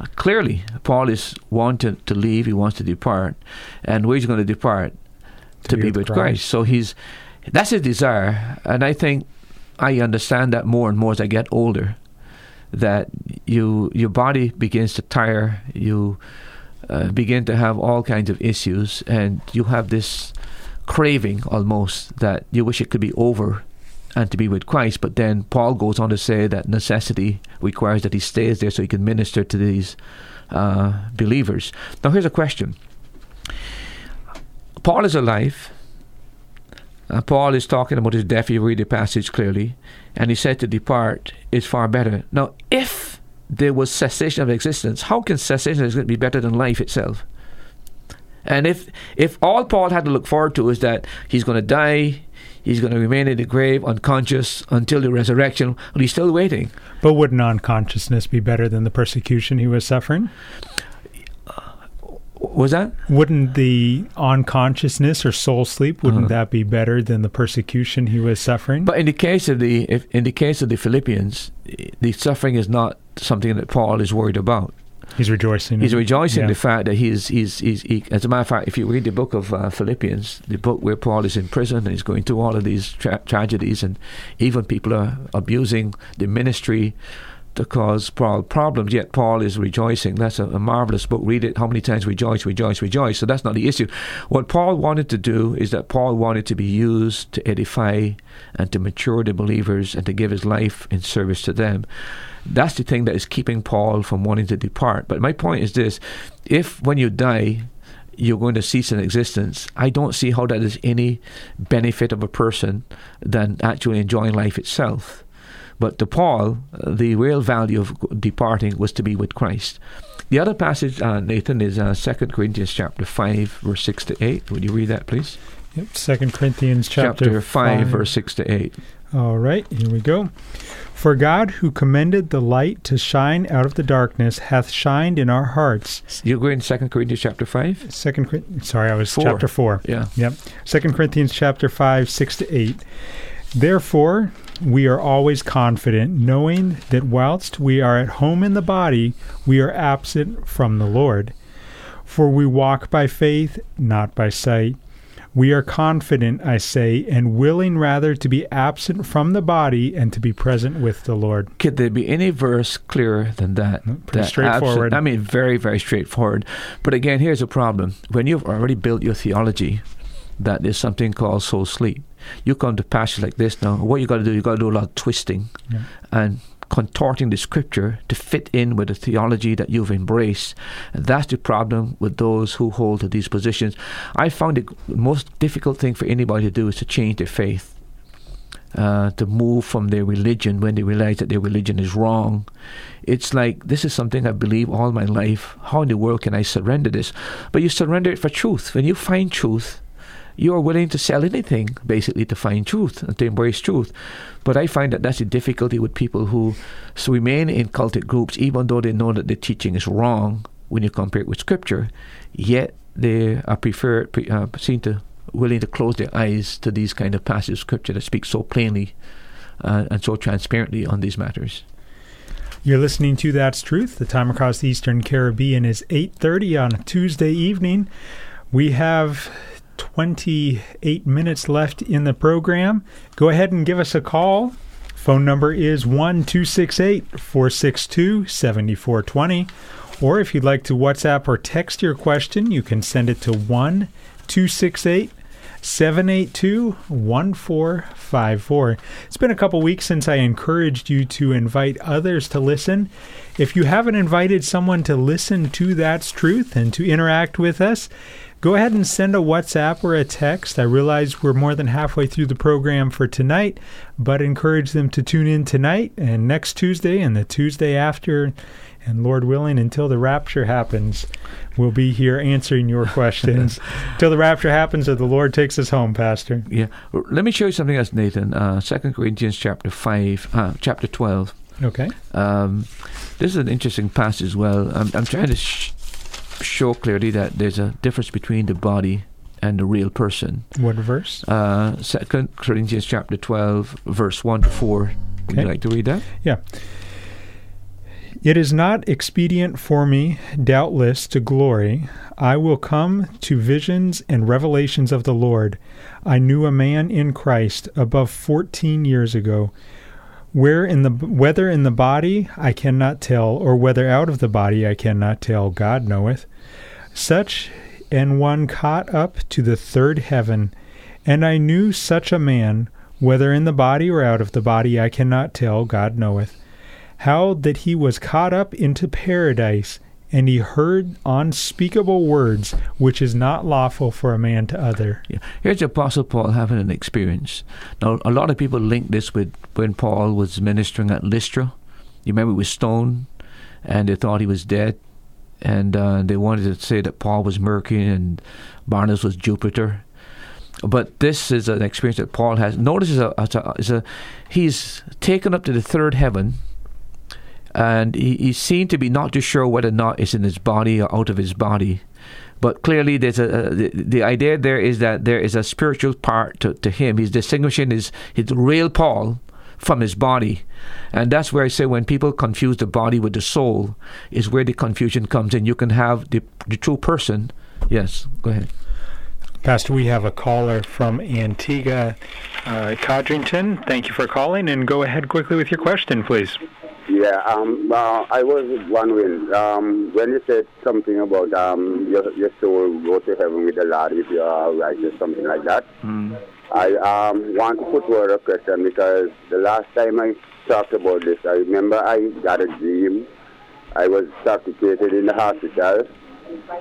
Uh, clearly Paul is wanting to leave he wants to depart and where he's going to depart to, to be, with Christ. Christ. So he's that's his desire and I think I understand that more and more as I get older. That you your body begins to tire, you uh, begin to have all kinds of issues, and you have this craving almost that you wish it could be over and to be with Christ. But then Paul goes on to say that necessity requires that he stays there so he can minister to these uh, believers. Now, here's a question Paul is alive. Uh, Paul is talking about his death. You read the passage clearly. And he said to depart is far better. Now, if there was cessation of existence, how can cessation of existence be better than life itself? And if if all Paul had to look forward to is that he's going to die, he's going to remain in the grave unconscious until the resurrection, well, he's still waiting. But would non consciousness be better than the persecution he was suffering? Was that? Wouldn't the unconsciousness or soul sleep wouldn't uh-huh. that be better than the persecution he was suffering? But in the case of the if, in the case of the Philippians, the suffering is not something that Paul is worried about. He's rejoicing. He's rejoicing yeah. the fact that he's he's he's he, as a matter of fact, if you read the book of uh, Philippians, the book where Paul is in prison and he's going through all of these tra- tragedies, and even people are abusing the ministry to cause Paul problems, yet Paul is rejoicing. That's a, a, marvelous book. Read it how many times rejoice, rejoice, rejoice. So that's not the issue. What Paul wanted to do is that Paul wanted to be used to edify and to mature the believers and to give his life in service to them. That's the thing that is keeping Paul from wanting to depart. But my point is this if when you die, you're going to cease in existence, I don't see how that is any benefit of a person than actually enjoying life itself. But to Paul, the real value of departing was to be with Christ. The other passage, uh, Nathan, is uh, 2 Corinthians chapter 5, verse 6 to 8. Would you read that, please? Yep, 2 Corinthians chapter, chapter 5, 5, verse 6 to 8. All right, here we go. For God, who commanded the light to shine out of the darkness, hath shined in our hearts. You're in Second Corinthians chapter five. Second, sorry, I was four. chapter four. Yeah. Yep. Second Corinthians chapter five, six to eight. Therefore, we are always confident, knowing that whilst we are at home in the body, we are absent from the Lord. For we walk by faith, not by sight. We are confident, I say, and willing rather to be absent from the body and to be present with the Lord. Could there be any verse clearer than that? Pretty that straightforward. Absent, I mean, very, very straightforward. But again, here's a problem. When you've already built your theology, that there's something called soul sleep you come to passages like this now, what you got to do, you got to do a lot of twisting yeah. and contorting the scripture to fit in with the theology that you've embraced. And that's the problem with those who hold to these positions. I found the most difficult thing for anybody to do is to change their faith. Uh, to move from their religion when they realize that their religion is wrong. It's like, this is something I believe all my life. How in the world can I surrender this? But you surrender it for truth. When you find truth, you are willing to sell anything basically to find truth and to embrace truth. But I find that that's a difficulty with people who remain in cultic groups, even though they know that the teaching is wrong when you compare it with Scripture, yet they are prefer pre, uh, seem to willing to close their eyes to these kind of passages of scripture that speak so plainly uh, and so transparently on these matters. You're listening to That's Truth. The time across the Eastern Caribbean is 8:30 on a Tuesday evening. We have 28 minutes left in the program. Go ahead and give us a call. Phone number is 1 462 7420. Or if you'd like to WhatsApp or text your question, you can send it to 1 268 782 1454. It's been a couple weeks since I encouraged you to invite others to listen. If you haven't invited someone to listen to That's Truth and to interact with us, go ahead and send a WhatsApp or a text. I realize we're more than halfway through the program for tonight, but encourage them to tune in tonight and next Tuesday and the Tuesday after. And Lord willing, until the rapture happens, we'll be here answering your questions. Till the rapture happens or the Lord takes us home, Pastor. Yeah. Let me show you something else, Nathan. Uh, 2 Corinthians chapter 5, uh, chapter 12. Okay. Um, this is an interesting passage as well. I'm, I'm trying to sh- show clearly that there's a difference between the body and the real person. What verse? Uh, 2 Corinthians chapter 12, verse 1 to 4. Would Okay. you like to read that? Yeah. It is not expedient for me, doubtless, to glory. I will come to visions and revelations of the Lord. I knew a man in Christ above fourteen years ago. Where in the whether in the body I cannot tell, or whether out of the body I cannot tell, God knoweth. Such and one caught up to the third heaven, and I knew such a man, whether in the body or out of the body I cannot tell, God knoweth. How that he was caught up into paradise, and he heard unspeakable words which is not lawful for a man to utter. Yeah. Here's the Apostle Paul having an experience. Now, a lot of people link this with when Paul was ministering at Lystra. You remember he was stoned, and they thought he was dead, and uh, they wanted to say that Paul was Mercury and Barnabas was Jupiter. But this is an experience that Paul has. Notice a, a he's taken up to the third heaven, and he, he seemed to be not too sure whether or not it's in his body or out of his body. But clearly, there's a, the, the idea there is that there is a spiritual part to, to him. He's distinguishing his his real Paul from his body, and that's where I say when people confuse the body with the soul, is where the confusion comes in. You can have the the true person. Yes, go ahead. Pastor, we have a caller from Antigua, uh, Codrington. Thank you for calling, and go ahead quickly with your question, please. Yeah, um, uh, I was wondering um, when you said something about um, your, your soul go to heaven with the Lord if you are righteous, something like that. I um, want to put forward a question because the last time I talked about this, I remember I got a dream. I was suffocated in the hospital,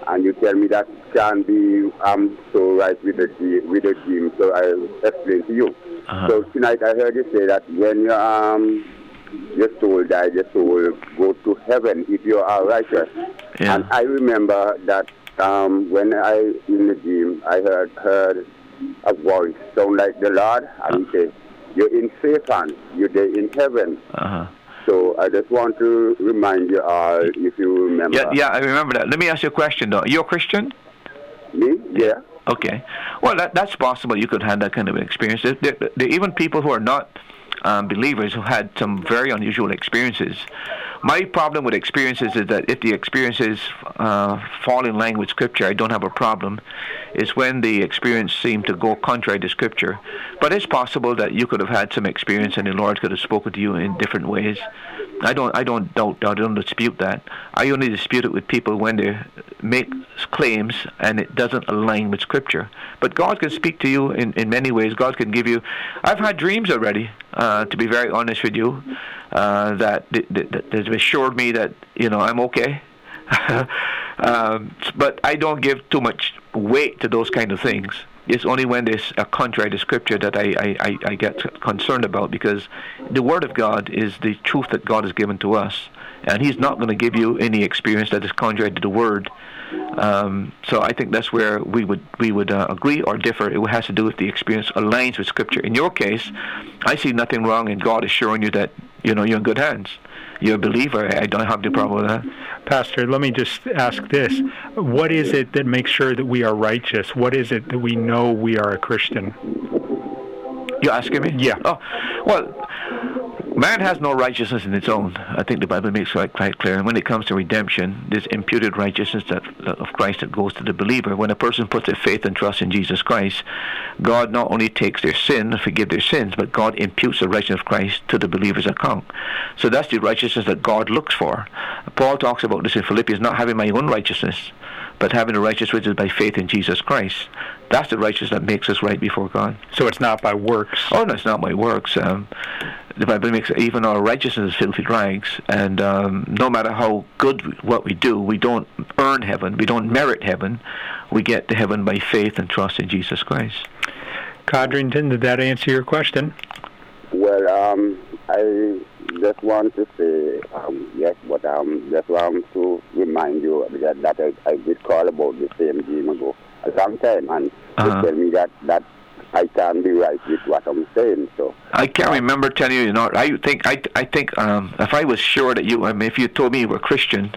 and you tell me that can't be um, so right with the dream, with the dream. So I explain to you. So tonight I heard you say that when you um your soul died, your soul go to heaven if you are righteous. Yeah. And I remember that um, when I in the dream, I heard heard a voice sound like the Lord, and he said, "You're in safe hands. You're there in heaven." Uh-huh. So I just want to remind you all, if you remember. Yeah, yeah, I remember that. Let me ask you a question, though. You're a Christian? Me? Yeah. Okay. Well, that, that's possible. You could have that kind of experience. There, there, there, even people who are not um, believers who had some very unusual experiences. My problem with experiences is that if the experiences uh, fall in line with Scripture, I don't have a problem. It's when the experience seemed to go contrary to Scripture. But it's possible that you could have had some experience and the Lord could have spoken to you in different ways. I don't, I don't doubt, I don't dispute that. I only dispute it with people when they make claims and it doesn't align with Scripture. But God can speak to you in, in many ways. God can give you. I've had dreams already, uh, to be very honest with you, uh, that, that, have assured me that you know I'm okay. um, but I don't give too much weight to those kind of things. It's only when there's a contrary to Scripture that I, I, I, get concerned about because the Word of God is the truth that God has given to us. And He's not going to give you any experience that is contrary to the Word. Um, so I think that's where we would we would uh, agree or differ. It has to do with the experience aligns with Scripture. In your case, I see nothing wrong, and God is showing you that you know you're in good hands. You're a believer, I don't have the problem with that. Pastor, let me just ask this. What is it that makes sure that we are righteous? What is it that we know we are a Christian? You asking me? Yeah. Oh, well, man has no righteousness in its own. I think the Bible makes it quite clear. And when it comes to redemption, this imputed righteousness that, of Christ that goes to the believer. When a person puts their faith and trust in Jesus Christ, God not only takes their sin and forgive their sins, but God imputes the righteousness of Christ to the believer's account. So that's the righteousness that God looks for. Paul talks about this in Philippians, not having my own righteousness, but having the righteousness which is by faith in Jesus Christ. That's the righteousness that makes us right before God. So it's not by works. Oh, no, it's not by works. Um, the Bible makes even our righteousness is filthy rags, and um, no matter how good what we do, we don't earn heaven. We don't merit heaven. We get to heaven by faith and trust in Jesus Christ. Codrington, did that answer your question? Well, um, I just want to say um, yes, but um, just want to remind you that, that I, I did call about the same dream ago a long time, and Uh-huh. they tell me that that I can be right with what I'm saying. So I can't remember telling you. You know, I think I I think um, if I was sure that you, I mean, if you told me you were Christian,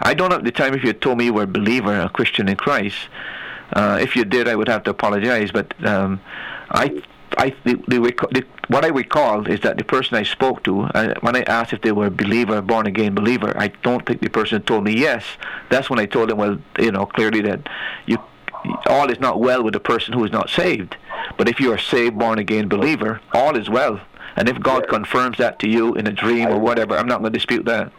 I don't know at the time if you told me you were a believer, a Christian in Christ. Uh, if you did, I would have to apologize. But um, I, I, the, the, the, what I recall is that the person I spoke to, uh, when I asked if they were a believer, born again believer, I don't think the person told me yes. That's when I told them, well, you know, clearly that you, all is not well with the person who is not saved. But if you are saved, born again believer, all is well. And if God confirms that to you in a dream or whatever, I'm not going to dispute that.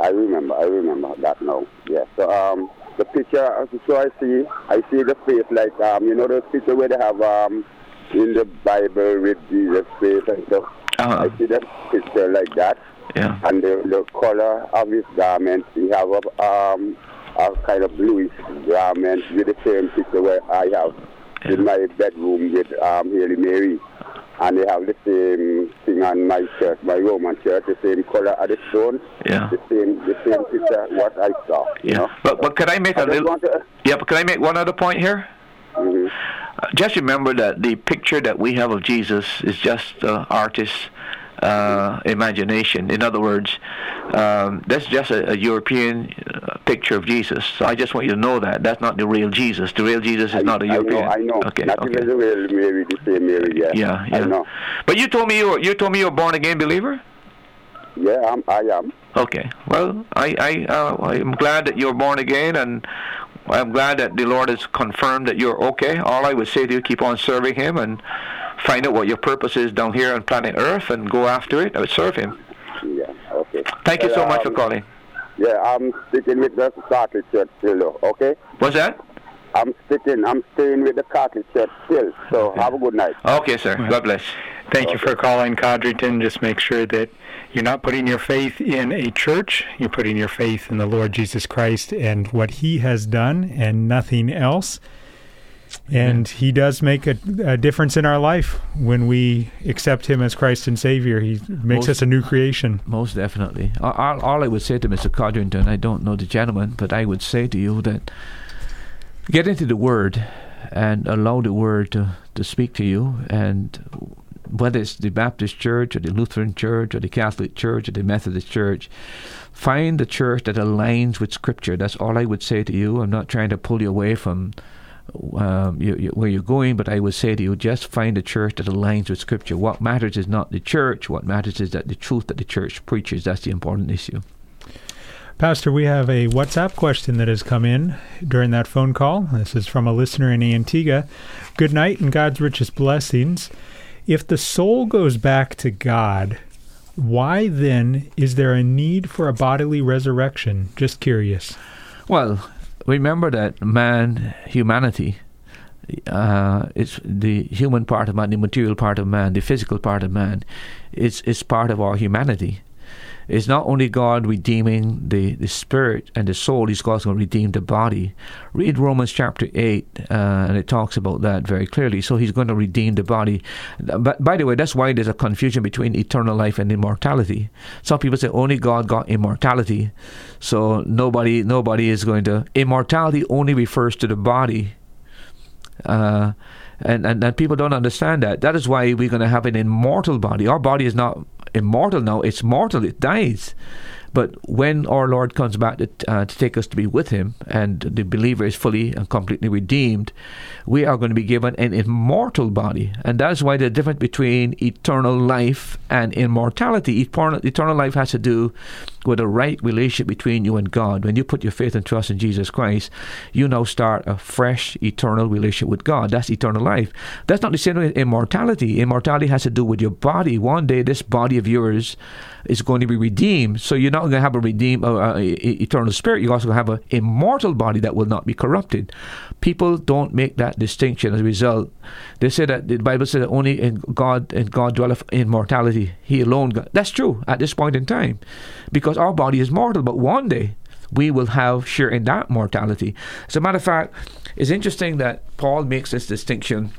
I remember, I remember that now. Yes. So um, the picture, as so I see, I see the face like um, you know those picture where they have um, in the Bible with Jesus' face and stuff. Uh-huh. I see that picture like that. Yeah. and the, the color of his garment, he have a, um, a kind of bluish garment with the same picture where I have in my bedroom with um, Hail Mary. And they have the same thing on my shirt, my Roman shirt, the same color of the stone, Yeah. the same the same picture what I saw. You Yeah. know? But but could I make I a little? to, Yeah. But could I make one other point here? Mhm. Uh, just remember that the picture that we have of Jesus is just the artist's uh, imagination. In other words, um, that's just a, a European uh, picture of Jesus. So I just want you to know that that's not the real Jesus. The real Jesus is I, not a I European. know, I know. Okay. Not okay. real Mary, the same Mary, yeah. Yeah, yeah. I know. But you told me you were, you told me you're a born again believer. Yeah, I'm, I am. Okay. Well, I I uh, I'm glad that you're born again, and I'm glad that the Lord has confirmed that you're okay. All I would say to you, keep on serving Him and find out what your purpose is down here on planet Earth, and go after it. I would serve Him. Yeah, okay. Thank you so Well, much for um, calling. Yeah, I'm sticking with the Catholic Church still, okay? What's that? I'm sticking, I'm staying with the Catholic Church still. So have a good night. Okay, sir. God bless. Thank you for calling, Codrington. Just make sure that you're not putting your faith in a church. You're putting your faith in the Lord Jesus Christ and what He has done and nothing else. And He does make a, a difference in our life when we accept Him as Christ and Savior. He makes Most- us a new creation. Most definitely. All, all all I would say to Mr. Codrington, I don't know the gentleman, but I would say to you that get into the Word and allow the Word to, to speak to you. And whether it's the Baptist Church or the Lutheran Church or the Catholic Church or the Methodist Church, find the church that aligns with Scripture. That's all I would say to you. I'm not trying to pull you away from um, you, you, where you're going, but I would say to you, just find a church that aligns with Scripture. What matters is not the church. What matters is that the truth that the church preaches. That's the important issue. Pastor, we have a WhatsApp question that has come in during that phone call. This is from a listener in Antigua. Good night and God's richest blessings. If the soul goes back to God, why then is there a need for a bodily resurrection? Just curious. Well, remember that man, humanity, uh, it's the human part of man, the material part of man, the physical part of man, is is part of our humanity. It's not only God redeeming the, the spirit and the soul, He's also going to redeem the body. Read Romans chapter 8, uh, and it talks about that very clearly. So He's going to redeem the body. But by the way, that's why there's a confusion between eternal life and immortality. Some people say only God got immortality, so nobody nobody is going to. Immortality only refers to the body. Uh, And, and, and people don't understand that. That is why we're going to have an immortal body. Our body is not immortal now, it's mortal, it dies. But when our Lord comes back to, uh, to take us to be with Him, and the believer is fully and completely redeemed, we are going to be given an immortal body. And that's why the difference between eternal life and immortality. Eternal, eternal life has to do with a right relationship between you and God. When you put your faith and trust in Jesus Christ, you now start a fresh, eternal relationship with God. That's eternal life. That's not the same with immortality. Immortality has to do with your body. One day, this body of yours is going to be redeemed. So you're not going to have a redeemed uh, uh, eternal spirit. You also have an immortal body that will not be corrupted. People don't make that distinction. As a result, they say that the Bible says that only in God and God dwelleth in mortality. He alone. God. That's true at this point in time, because our body is mortal. But one day we will have share in that mortality. As a matter of fact, it's interesting that Paul makes this distinction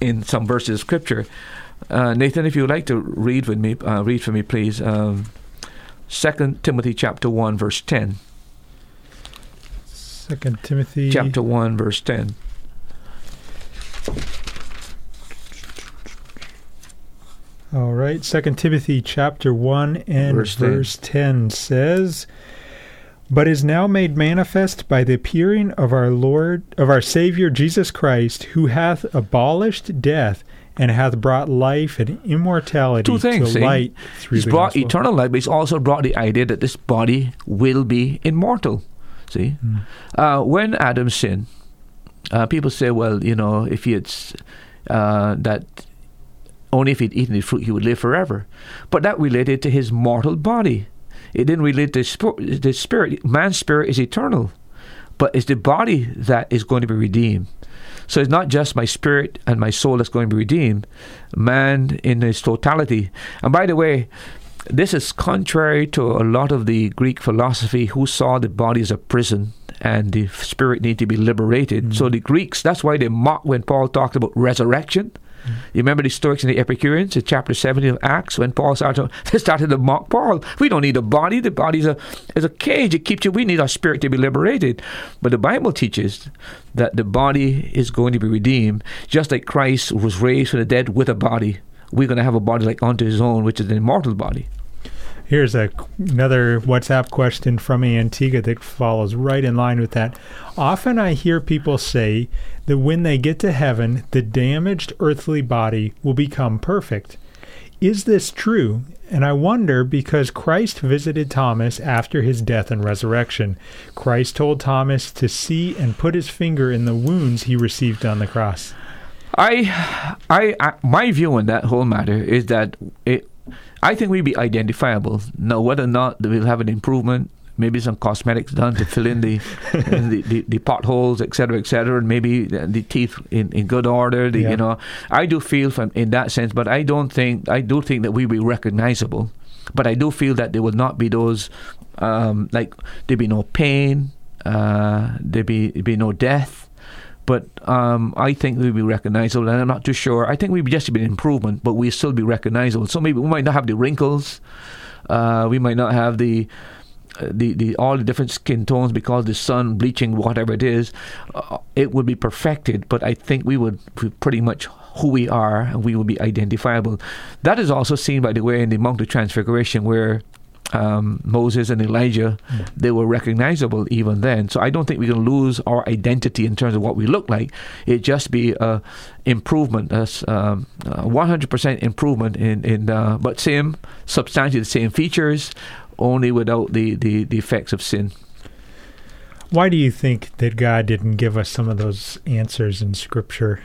in some verses of Scripture. Uh, Nathan, if you would like to read with me, uh, read for me, please. Um, Second Timothy chapter one, verse ten. Second Timothy chapter one, verse ten. All right, Second Timothy chapter one and Verse verse, 10. 10 says, "But is now made manifest by the appearing of our Lord of our Savior Jesus Christ, who hath abolished death and hath brought life and immortality Two things. to light through He's the brought gospel." eternal life, but he's also brought the idea that this body will be immortal. See, Hmm. uh, when Adam sinned, uh, people say, well, you know, if he had uh, that only if he'd eaten the fruit he would live forever, but that related to his mortal body. It didn't relate to sp- the spirit. Man's spirit is eternal, but it's the body that is going to be redeemed. So it's not just my spirit and my soul that's going to be redeemed, man in his totality. And by the way, this is contrary to a lot of the Greek philosophy who saw the body as a prison and the spirit need to be liberated. So mm-hmm. the Greeks, that's why they mocked when Paul talked about resurrection. You remember the Stoics and the Epicureans in chapter 70 of Acts when Paul started to, started to mock Paul. We don't need a body. The body is a, is a cage. It keeps you. We need our spirit to be liberated. But the Bible teaches that the body is going to be redeemed, just like Christ was raised from the dead with a body. We're going to have a body like unto his own, which is an immortal body. Here's a another WhatsApp question from Antigua that follows right in line with that. Often I hear people say that when they get to heaven, the damaged earthly body will become perfect. Is this true? And I wonder because Christ visited Thomas after his death and resurrection. Christ told Thomas to see and put his finger in the wounds he received on the cross. I, I, I, my view on that whole matter is that it, I think we'd be identifiable. Now, whether or not we'll have an improvement, maybe some cosmetics done to fill in the the, the, the potholes, et cetera, et cetera, and maybe the, teeth in, in good order. The, Yeah. You know, I do feel from in that sense, but I don't think I do think that we be recognizable. But I do feel that there will not be those um, like there be no pain, uh, there be be no death. But um, I think we'd be recognizable, and I'm not too sure. I think we'd just be an improvement, but we'll still be recognizable. So maybe we might not have the wrinkles, uh, we might not have the, uh, the the all the different skin tones because the sun bleaching, whatever it is. Uh, it would be perfected, but I think we would be pretty much who we are, and we would be identifiable. That is also seen, by the way, in the Mount of Transfiguration, where um, Moses and Elijah, they were recognizable even then. So I don't think we can lose our identity in terms of what we look like. It just be a improvement, a s- um, a 100% improvement in in uh, but same substantially the same features, only without the, the, the effects of sin. Why do you think that God didn't give us some of those answers in Scripture?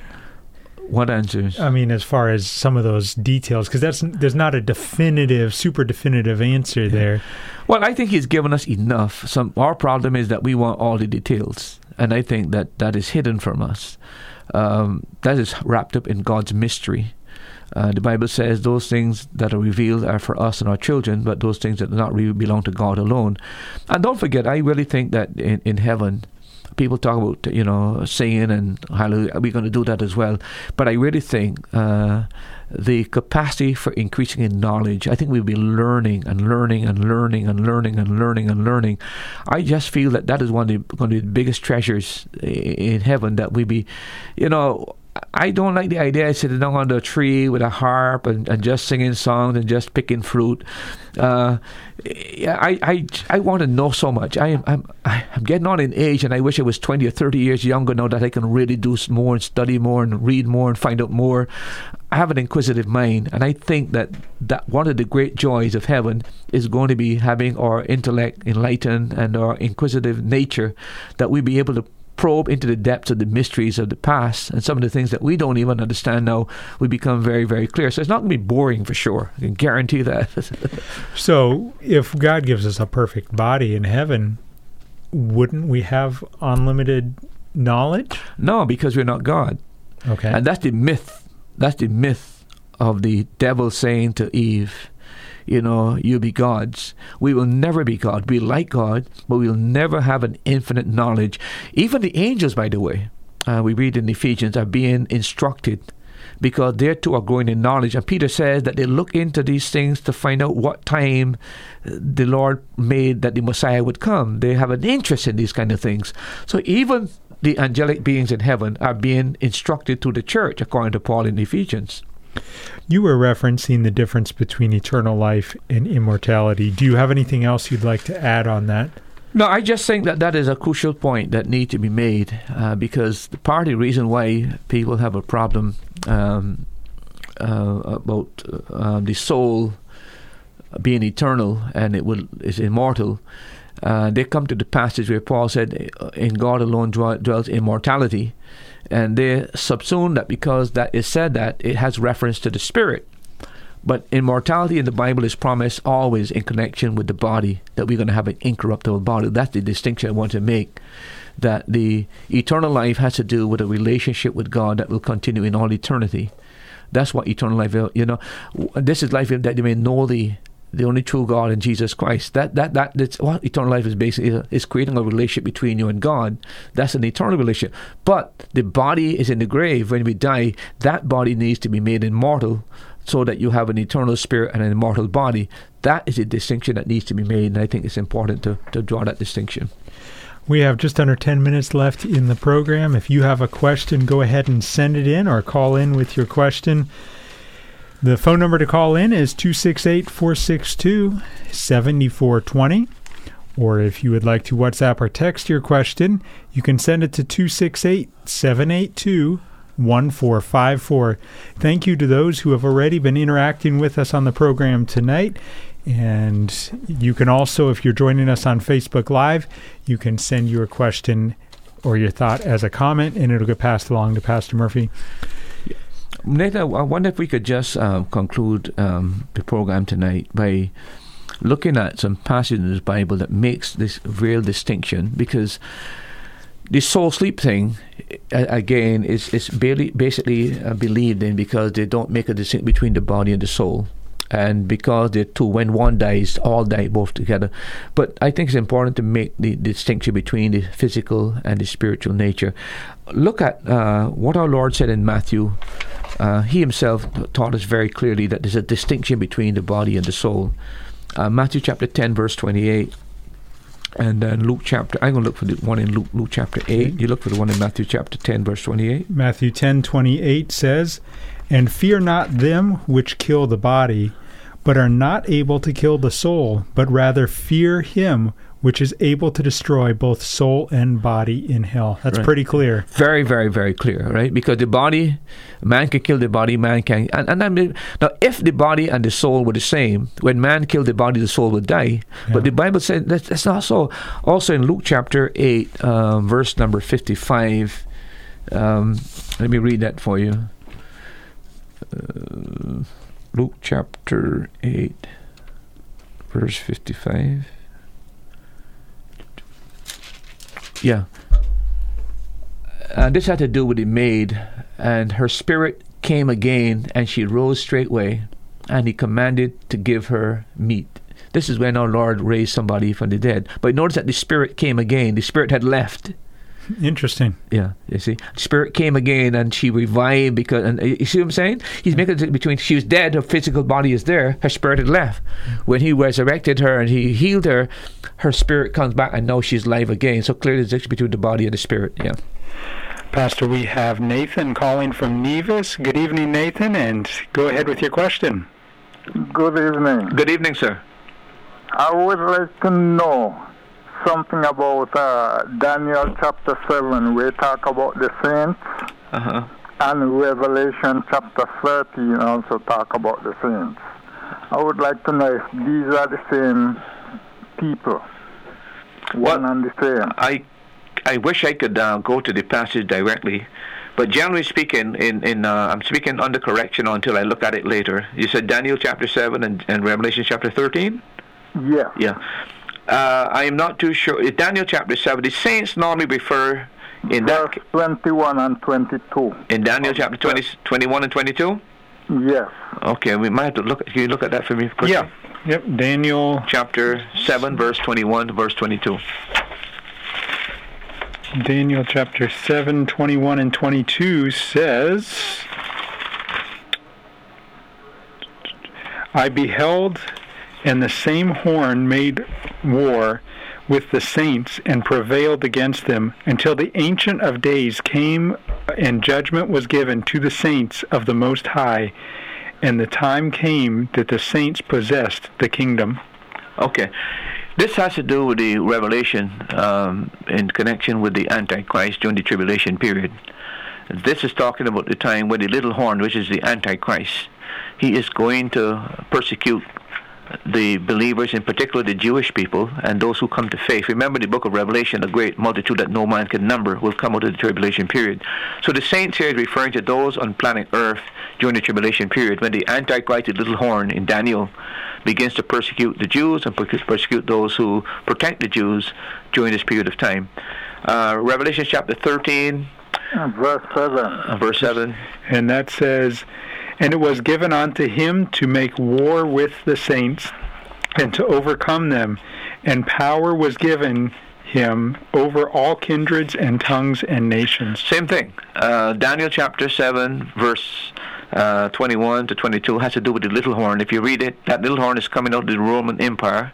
What answers? I mean, as far as some of those details, because that's there's not a definitive, super definitive answer there. Well, I think he's given us enough. Some our problem is that we want all the details, and I think that that is hidden from us. Um, that is wrapped up in God's mystery. Uh, the Bible says those things that are revealed are for us and our children, but those things that do not really belong to God alone. And don't forget, I really think that in, in heaven, people talk about you know singing and hallelujah. We're going to do that as well, but I really think uh, the capacity for increasing in knowledge. I think we'll be learning and learning and learning and learning and learning and learning. I just feel that that is one of the, one of the biggest treasures in heaven that we be, you know. I don't like the idea of sitting down under a tree with a harp and, and just singing songs and just picking fruit. Uh, I, I, I want to know so much. I am I'm, I'm getting on in age, and I wish I was 20 or 30 years younger now that I can really do more and study more and read more and find out more. I have an inquisitive mind, and I think that, that one of the great joys of heaven is going to be having our intellect enlightened and our inquisitive nature, that we be able to probe into the depths of the mysteries of the past and some of the things that we don't even understand now, we become very, very clear. So it's not going to be boring for sure. I can guarantee that. so if God gives us a perfect body in heaven, wouldn't we have unlimited knowledge? No, because we're not God. Okay. And that's the myth. That's the myth of the devil saying to Eve, you know, you'll be gods. We will never be God. We like God, but we'll never have an infinite knowledge. Even the angels, by the way, uh, we read in Ephesians, are being instructed because they too are growing in knowledge. And Peter says that they look into these things to find out what time the Lord made that the Messiah would come. They have an interest in these kind of things. So even the angelic beings in heaven are being instructed to the church, according to Paul in Ephesians. You were referencing the difference between eternal life and immortality. Do you have anything else you'd like to add on that? No, I just think that that is a crucial point that needs to be made uh, because the part of the reason why people have a problem um, uh, about uh, the soul being eternal and it will is immortal. Uh, they come to the passage where Paul said, "In God alone dwells immortality," and they subsume that because that is said that it has reference to the spirit. But immortality in the Bible is promised always in connection with the body, that we're going to have an incorruptible body. That's the distinction I want to make. That the eternal life has to do with a relationship with God that will continue in all eternity. That's what eternal life. You know, this is life that you may know the the only true God in Jesus Christ. That that that that's what eternal life is basically is creating a relationship between you and God. That's an eternal relationship. But the body is in the grave when we die. That body needs to be made immortal so that you have an eternal spirit and an immortal body. That is a distinction that needs to be made, and I think it's important to, to draw that distinction. We have just under 10 minutes left in the program. If you have a question, go ahead and send it in or call in with your question. The phone number to call in is 268 462 7420. Or if you would like to WhatsApp or text your question, you can send it to 268 782 1454. Thank you to those who have already been interacting with us on the program tonight. And you can also, if you're joining us on Facebook Live, you can send your question or your thought as a comment, and it'll get passed along to Pastor Murphy. Nathan, I wonder if we could just uh, conclude um, the program tonight by looking at some passages in the Bible that makes this real distinction because the soul sleep thing again is is barely, basically uh, believed in because they don't make a distinction between the body and the soul and because the two when one dies all die both together but i think it's important to make the distinction between the physical and the spiritual nature look at uh, what our lord said in matthew uh, he himself taught us very clearly that there's a distinction between the body and the soul. Uh, Matthew chapter 10, verse 28. And then Luke chapter, I'm going to look for the one in Luke, Luke chapter 8. You look for the one in Matthew chapter 10, verse 28. Matthew 10, 28 says, And fear not them which kill the body, but are not able to kill the soul, but rather fear him which is able to destroy both soul and body in hell. That's right. pretty clear. Very, very, very clear, right? Because the body, man can kill the body, man can. And, and I mean, now, if the body and the soul were the same, when man killed the body, the soul would die. Yeah. But the Bible said that, that's not so. Also in Luke chapter 8, um, verse number 55, um, let me read that for you. Uh, Luke chapter 8, verse 55. Yeah. And this had to do with the maid, and her spirit came again, and she rose straightway, and he commanded to give her meat. This is when our Lord raised somebody from the dead. But notice that the spirit came again. The spirit had left. Interesting. Yeah, you see, spirit came again and she revived because, and you see what I'm saying? He's making it between she was dead, her physical body is there, her spirit had left. When he resurrected her and he healed her, her spirit comes back and now she's alive again. So clearly, there's between the body and the spirit. Yeah. Pastor, we have Nathan calling from Nevis. Good evening, Nathan, and go ahead with your question. Good evening. Good evening, sir. I would like to know something about uh, Daniel chapter 7, We talk about the saints, Uh-huh. and Revelation chapter 13 also talk about the saints. I would like to know if these are the same people, one Well, and the same. I I wish I could uh, go to the passage directly, but generally speaking, in in uh, I'm speaking under correction until I look at it later. You said Daniel chapter seven and, and Revelation chapter thirteen. Yeah. Yeah, uh, I am not too sure. Daniel chapter seven, the saints normally refer in that Verse 21 and 22. in Daniel chapter 20, 21 and twenty two. Yes. Okay, we might have to look. Can you look at that for me? Quickly? Yeah. Yep. Daniel Chapter seven, verse twenty-one to verse twenty-two. Daniel chapter 7, 21 and 22 says, I beheld, and the same horn made war with the saints and prevailed against them until the Ancient of Days came and judgment was given to the saints of the Most High. And the time came that the saints possessed the kingdom. Okay. This has to do with the revelation um, in connection with the Antichrist during the tribulation period. This is talking about the time when the little horn, which is the Antichrist, he is going to persecute the believers, in particular the Jewish people, and those who come to faith. Remember the book of Revelation, a great multitude that no man can number will come out of the tribulation period. So the saints here is referring to those on planet Earth during the tribulation period, when the Antichrist, the little horn in Daniel, begins to persecute the Jews and persecute those who protect the Jews during this period of time. Uh, Revelation chapter 13, verse 7. uh, verse 7. And that says, And it was given unto him to make war with the saints and to overcome them. And power was given him over all kindreds and tongues and nations. Same thing. Uh, Daniel chapter 7, verse uh, 21 to 22 has to do with the little horn. If you read it, that little horn is coming out of the Roman Empire.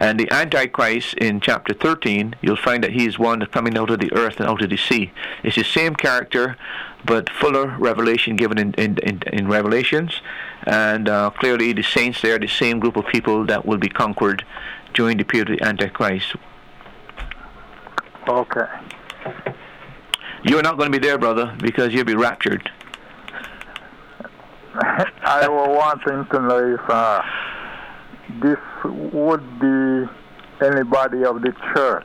And the Antichrist in chapter 13, you'll find that he is one coming out of the earth and out of the sea. It's the same character, but fuller revelation given in, in, in, in Revelations. And uh, clearly, the saints there are the same group of people that will be conquered during the period of the Antichrist. Okay. You're not going to be there, brother, because you'll be raptured. I was wanting to know uh, this would be anybody of the church.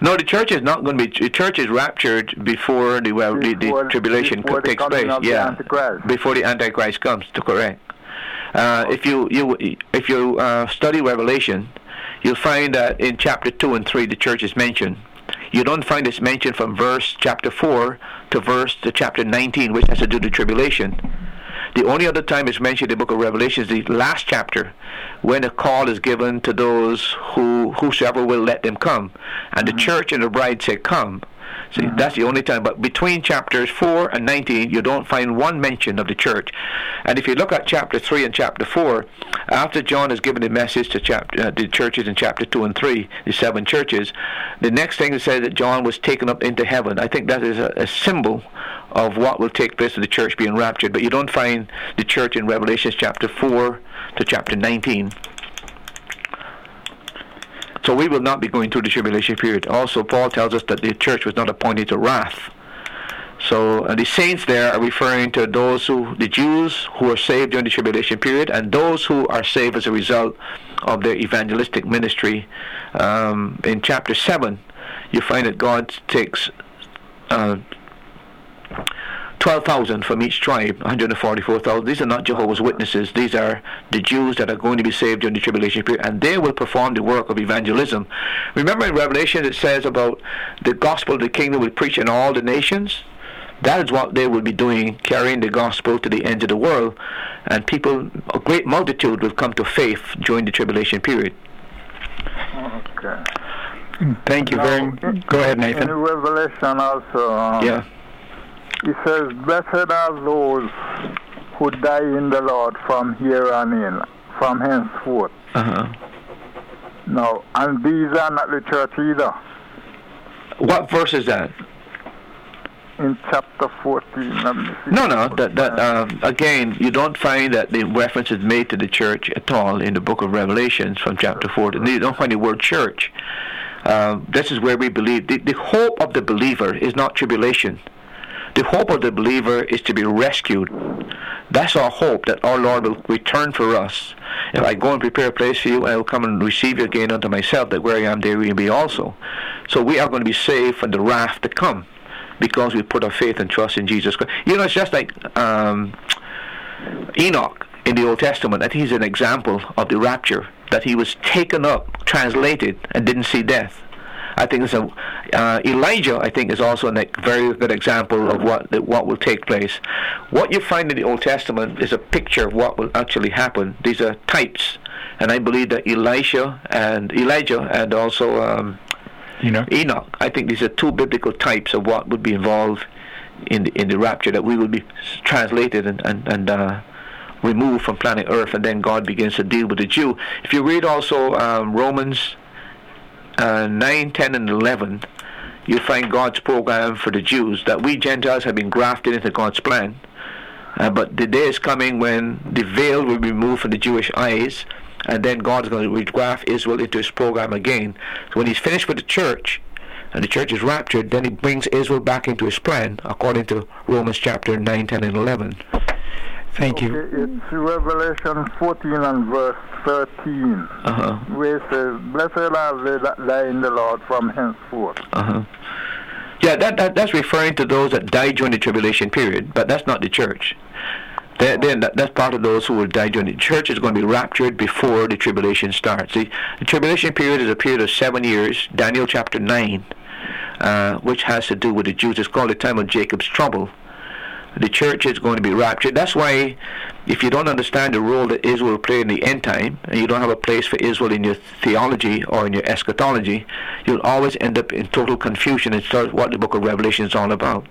No, the church is not going to be. The church is raptured before the well, the, the tribulation before takes place. yeah, before the Antichrist comes. To correct. Uh, if you you if you uh, study Revelation, you'll find that in chapter two and three the church is mentioned. You don't find this mentioned from verse chapter four to verse to chapter nineteen, which has to do with the tribulation. The only other time it's mentioned in the book of Revelation is the last chapter, when a call is given to those who whosoever will let them come, and the church and the bride say, "Come." See, that's the only time. But between chapters four and nineteen, you don't find one mention of the church. And if you look at chapter three and chapter four, after John has given the message to chapter uh, the churches in chapter two and three, the seven churches, the next thing it says that John was taken up into heaven. I think that is a, a symbol of what will take place with the church being raptured. But you don't find the church in Revelation chapter 4 to chapter 19. So we will not be going through the tribulation period. Also, Paul tells us that the church was not appointed to wrath. So uh, the saints there are referring to those who, the Jews who are saved during the tribulation period, and those who are saved as a result of their evangelistic ministry. Um, in chapter 7, you find that God takes uh, 12,000 from each tribe, 144,000. These are not Jehovah's Witnesses. These are the Jews that are going to be saved during the tribulation period, and they will perform the work of evangelism. Remember in Revelation it says about the gospel of the kingdom will preach in all the nations? That is what they will be doing, carrying the gospel to the end of the world, and people, a great multitude will come to faith during the tribulation period. Okay. Thank you very much. Go ahead, In Nathan. Revelation also, um, Yeah. It says, Blessed are those who die in the Lord from here on in, from henceforth. Uh-huh. No, and these are not the church either. What verse is that? in chapter 14. No, no. That, that um, again, you don't find that the reference is made to the church at all in the book of Revelations from chapter 14. You don't find the word church. Uh, this is where we believe the, the hope of the believer is not tribulation. The hope of the believer is to be rescued. That's our hope that our Lord will return for us. If I go and prepare a place for you, I will come and receive you again unto myself, that where I am, there will be also. So we are going to be saved from the wrath to come because we put our faith and trust in Jesus Christ. You know, it's just like um, Enoch in the Old Testament. I think he's an example of the rapture, that he was taken up, translated, and didn't see death. I think it's a uh, Elijah. I think is also a very good example of what what will take place. What you find in the Old Testament is a picture of what will actually happen. These are types, and I believe that Elisha and Elijah and also um, Enoch. Enoch. I think these are two biblical types of what would be involved in the, in the rapture that we will be translated and and, and uh, removed from planet Earth, and then God begins to deal with the Jew. If you read also um, Romans uh, 9, 10, and 11, you find God's program for the Jews that we Gentiles have been grafted into God's plan. Uh, but the day is coming when the veil will be removed from the Jewish eyes, and then God is going to regraft Israel into his program again. So when he's finished with the church, and the church is raptured, then he brings Israel back into his plan, according to Romans chapter 9, 10, and 11. Thank you. it's Revelation 14 and verse 13, uh-huh. where it says, Blessed are they that die in the Lord from henceforth. Uh-huh. Yeah, that, that that's referring to those that died during the tribulation period, but that's not the church. Then that, that's part of those who will die during the church is going to be raptured before the tribulation starts. The, the tribulation period is a period of seven years, Daniel chapter 9, uh, which has to do with the Jews. It's called the time of Jacob's trouble the church is going to be raptured. That's why, if you don't understand the role that Israel will play in the end time, and you don't have a place for Israel in your theology or in your eschatology, you'll always end up in total confusion as to what the book of Revelation is all about.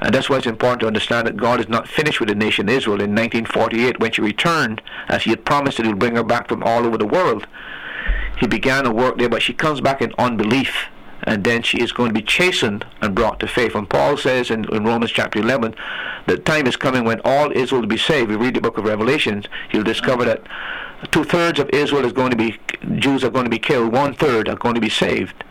And that's why it's important to understand that God is not finished with the nation Israel in 1948 when she returned, as He had promised that He would bring her back from all over the world. He began a work there, but she comes back in unbelief and then she is going to be chastened and brought to faith. And Paul says in, in Romans chapter 11, the time is coming when all Israel will be saved. We read the book of Revelations, you'll discover that two thirds of Israel is going to be, Jews are going to be killed, one third are going to be saved.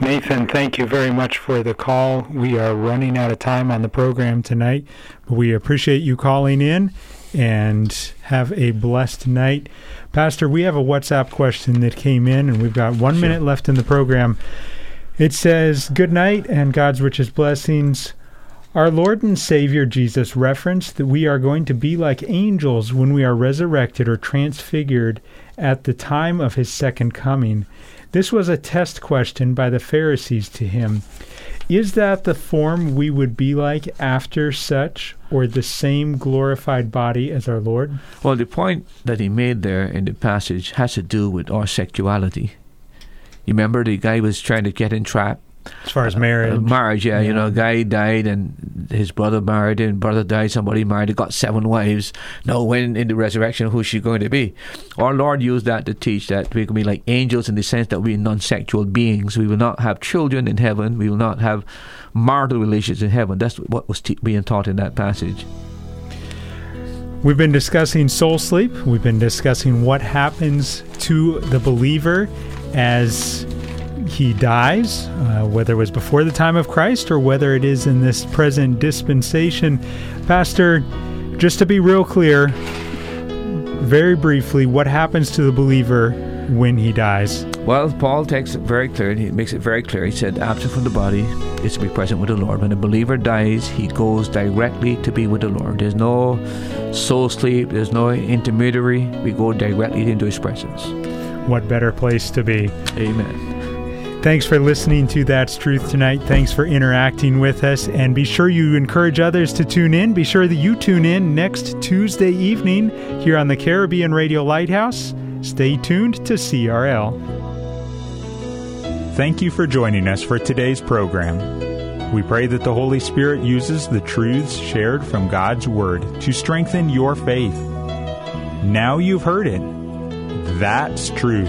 Nathan, thank you very much for the call. We are running out of time on the program tonight, but we appreciate you calling in and have a blessed night. Pastor, we have a WhatsApp question that came in, and we've got one sure. minute left in the program. It says, Good night and God's richest blessings. Our Lord and Savior Jesus referenced that we are going to be like angels when we are resurrected or transfigured at the time of his second coming. This was a test question by the Pharisees to him. Is that the form we would be like after such, or the same glorified body as our Lord? Well, the point that he made there in the passage has to do with our sexuality. You remember the guy was trying to get entrapped as far as marriage, uh, marriage, yeah, yeah, You know, a guy died and his brother married, and brother died. Somebody married, got seven wives. Now, when in the resurrection, who's she going to be? Our Lord used that to teach that we can be like angels in the sense that we're non-sexual beings. We will not have children in heaven. We will not have marital relations in heaven. That's what was te- being taught in that passage. We've been discussing soul sleep. We've been discussing what happens to the believer as he dies, uh, whether it was before the time of Christ or whether it is in this present dispensation. Pastor, just to be real clear, very briefly, what happens to the believer when he dies? Well, Paul takes it very clear. He makes it very clear. He said, absent from the body is to be present with the Lord. When a believer dies, he goes directly to be with the Lord. There's no soul sleep, there's no intermediary. We go directly into his presence. What better place to be? Amen. Thanks for listening to That's Truth tonight. Thanks for interacting with us. And be sure you encourage others to tune in. Be sure that you tune in next Tuesday evening here on the Caribbean Radio Lighthouse. Stay tuned to CRL. Thank you for joining us for today's program. We pray that the Holy Spirit uses the truths shared from God's Word to strengthen your faith. Now you've heard it. That's truth.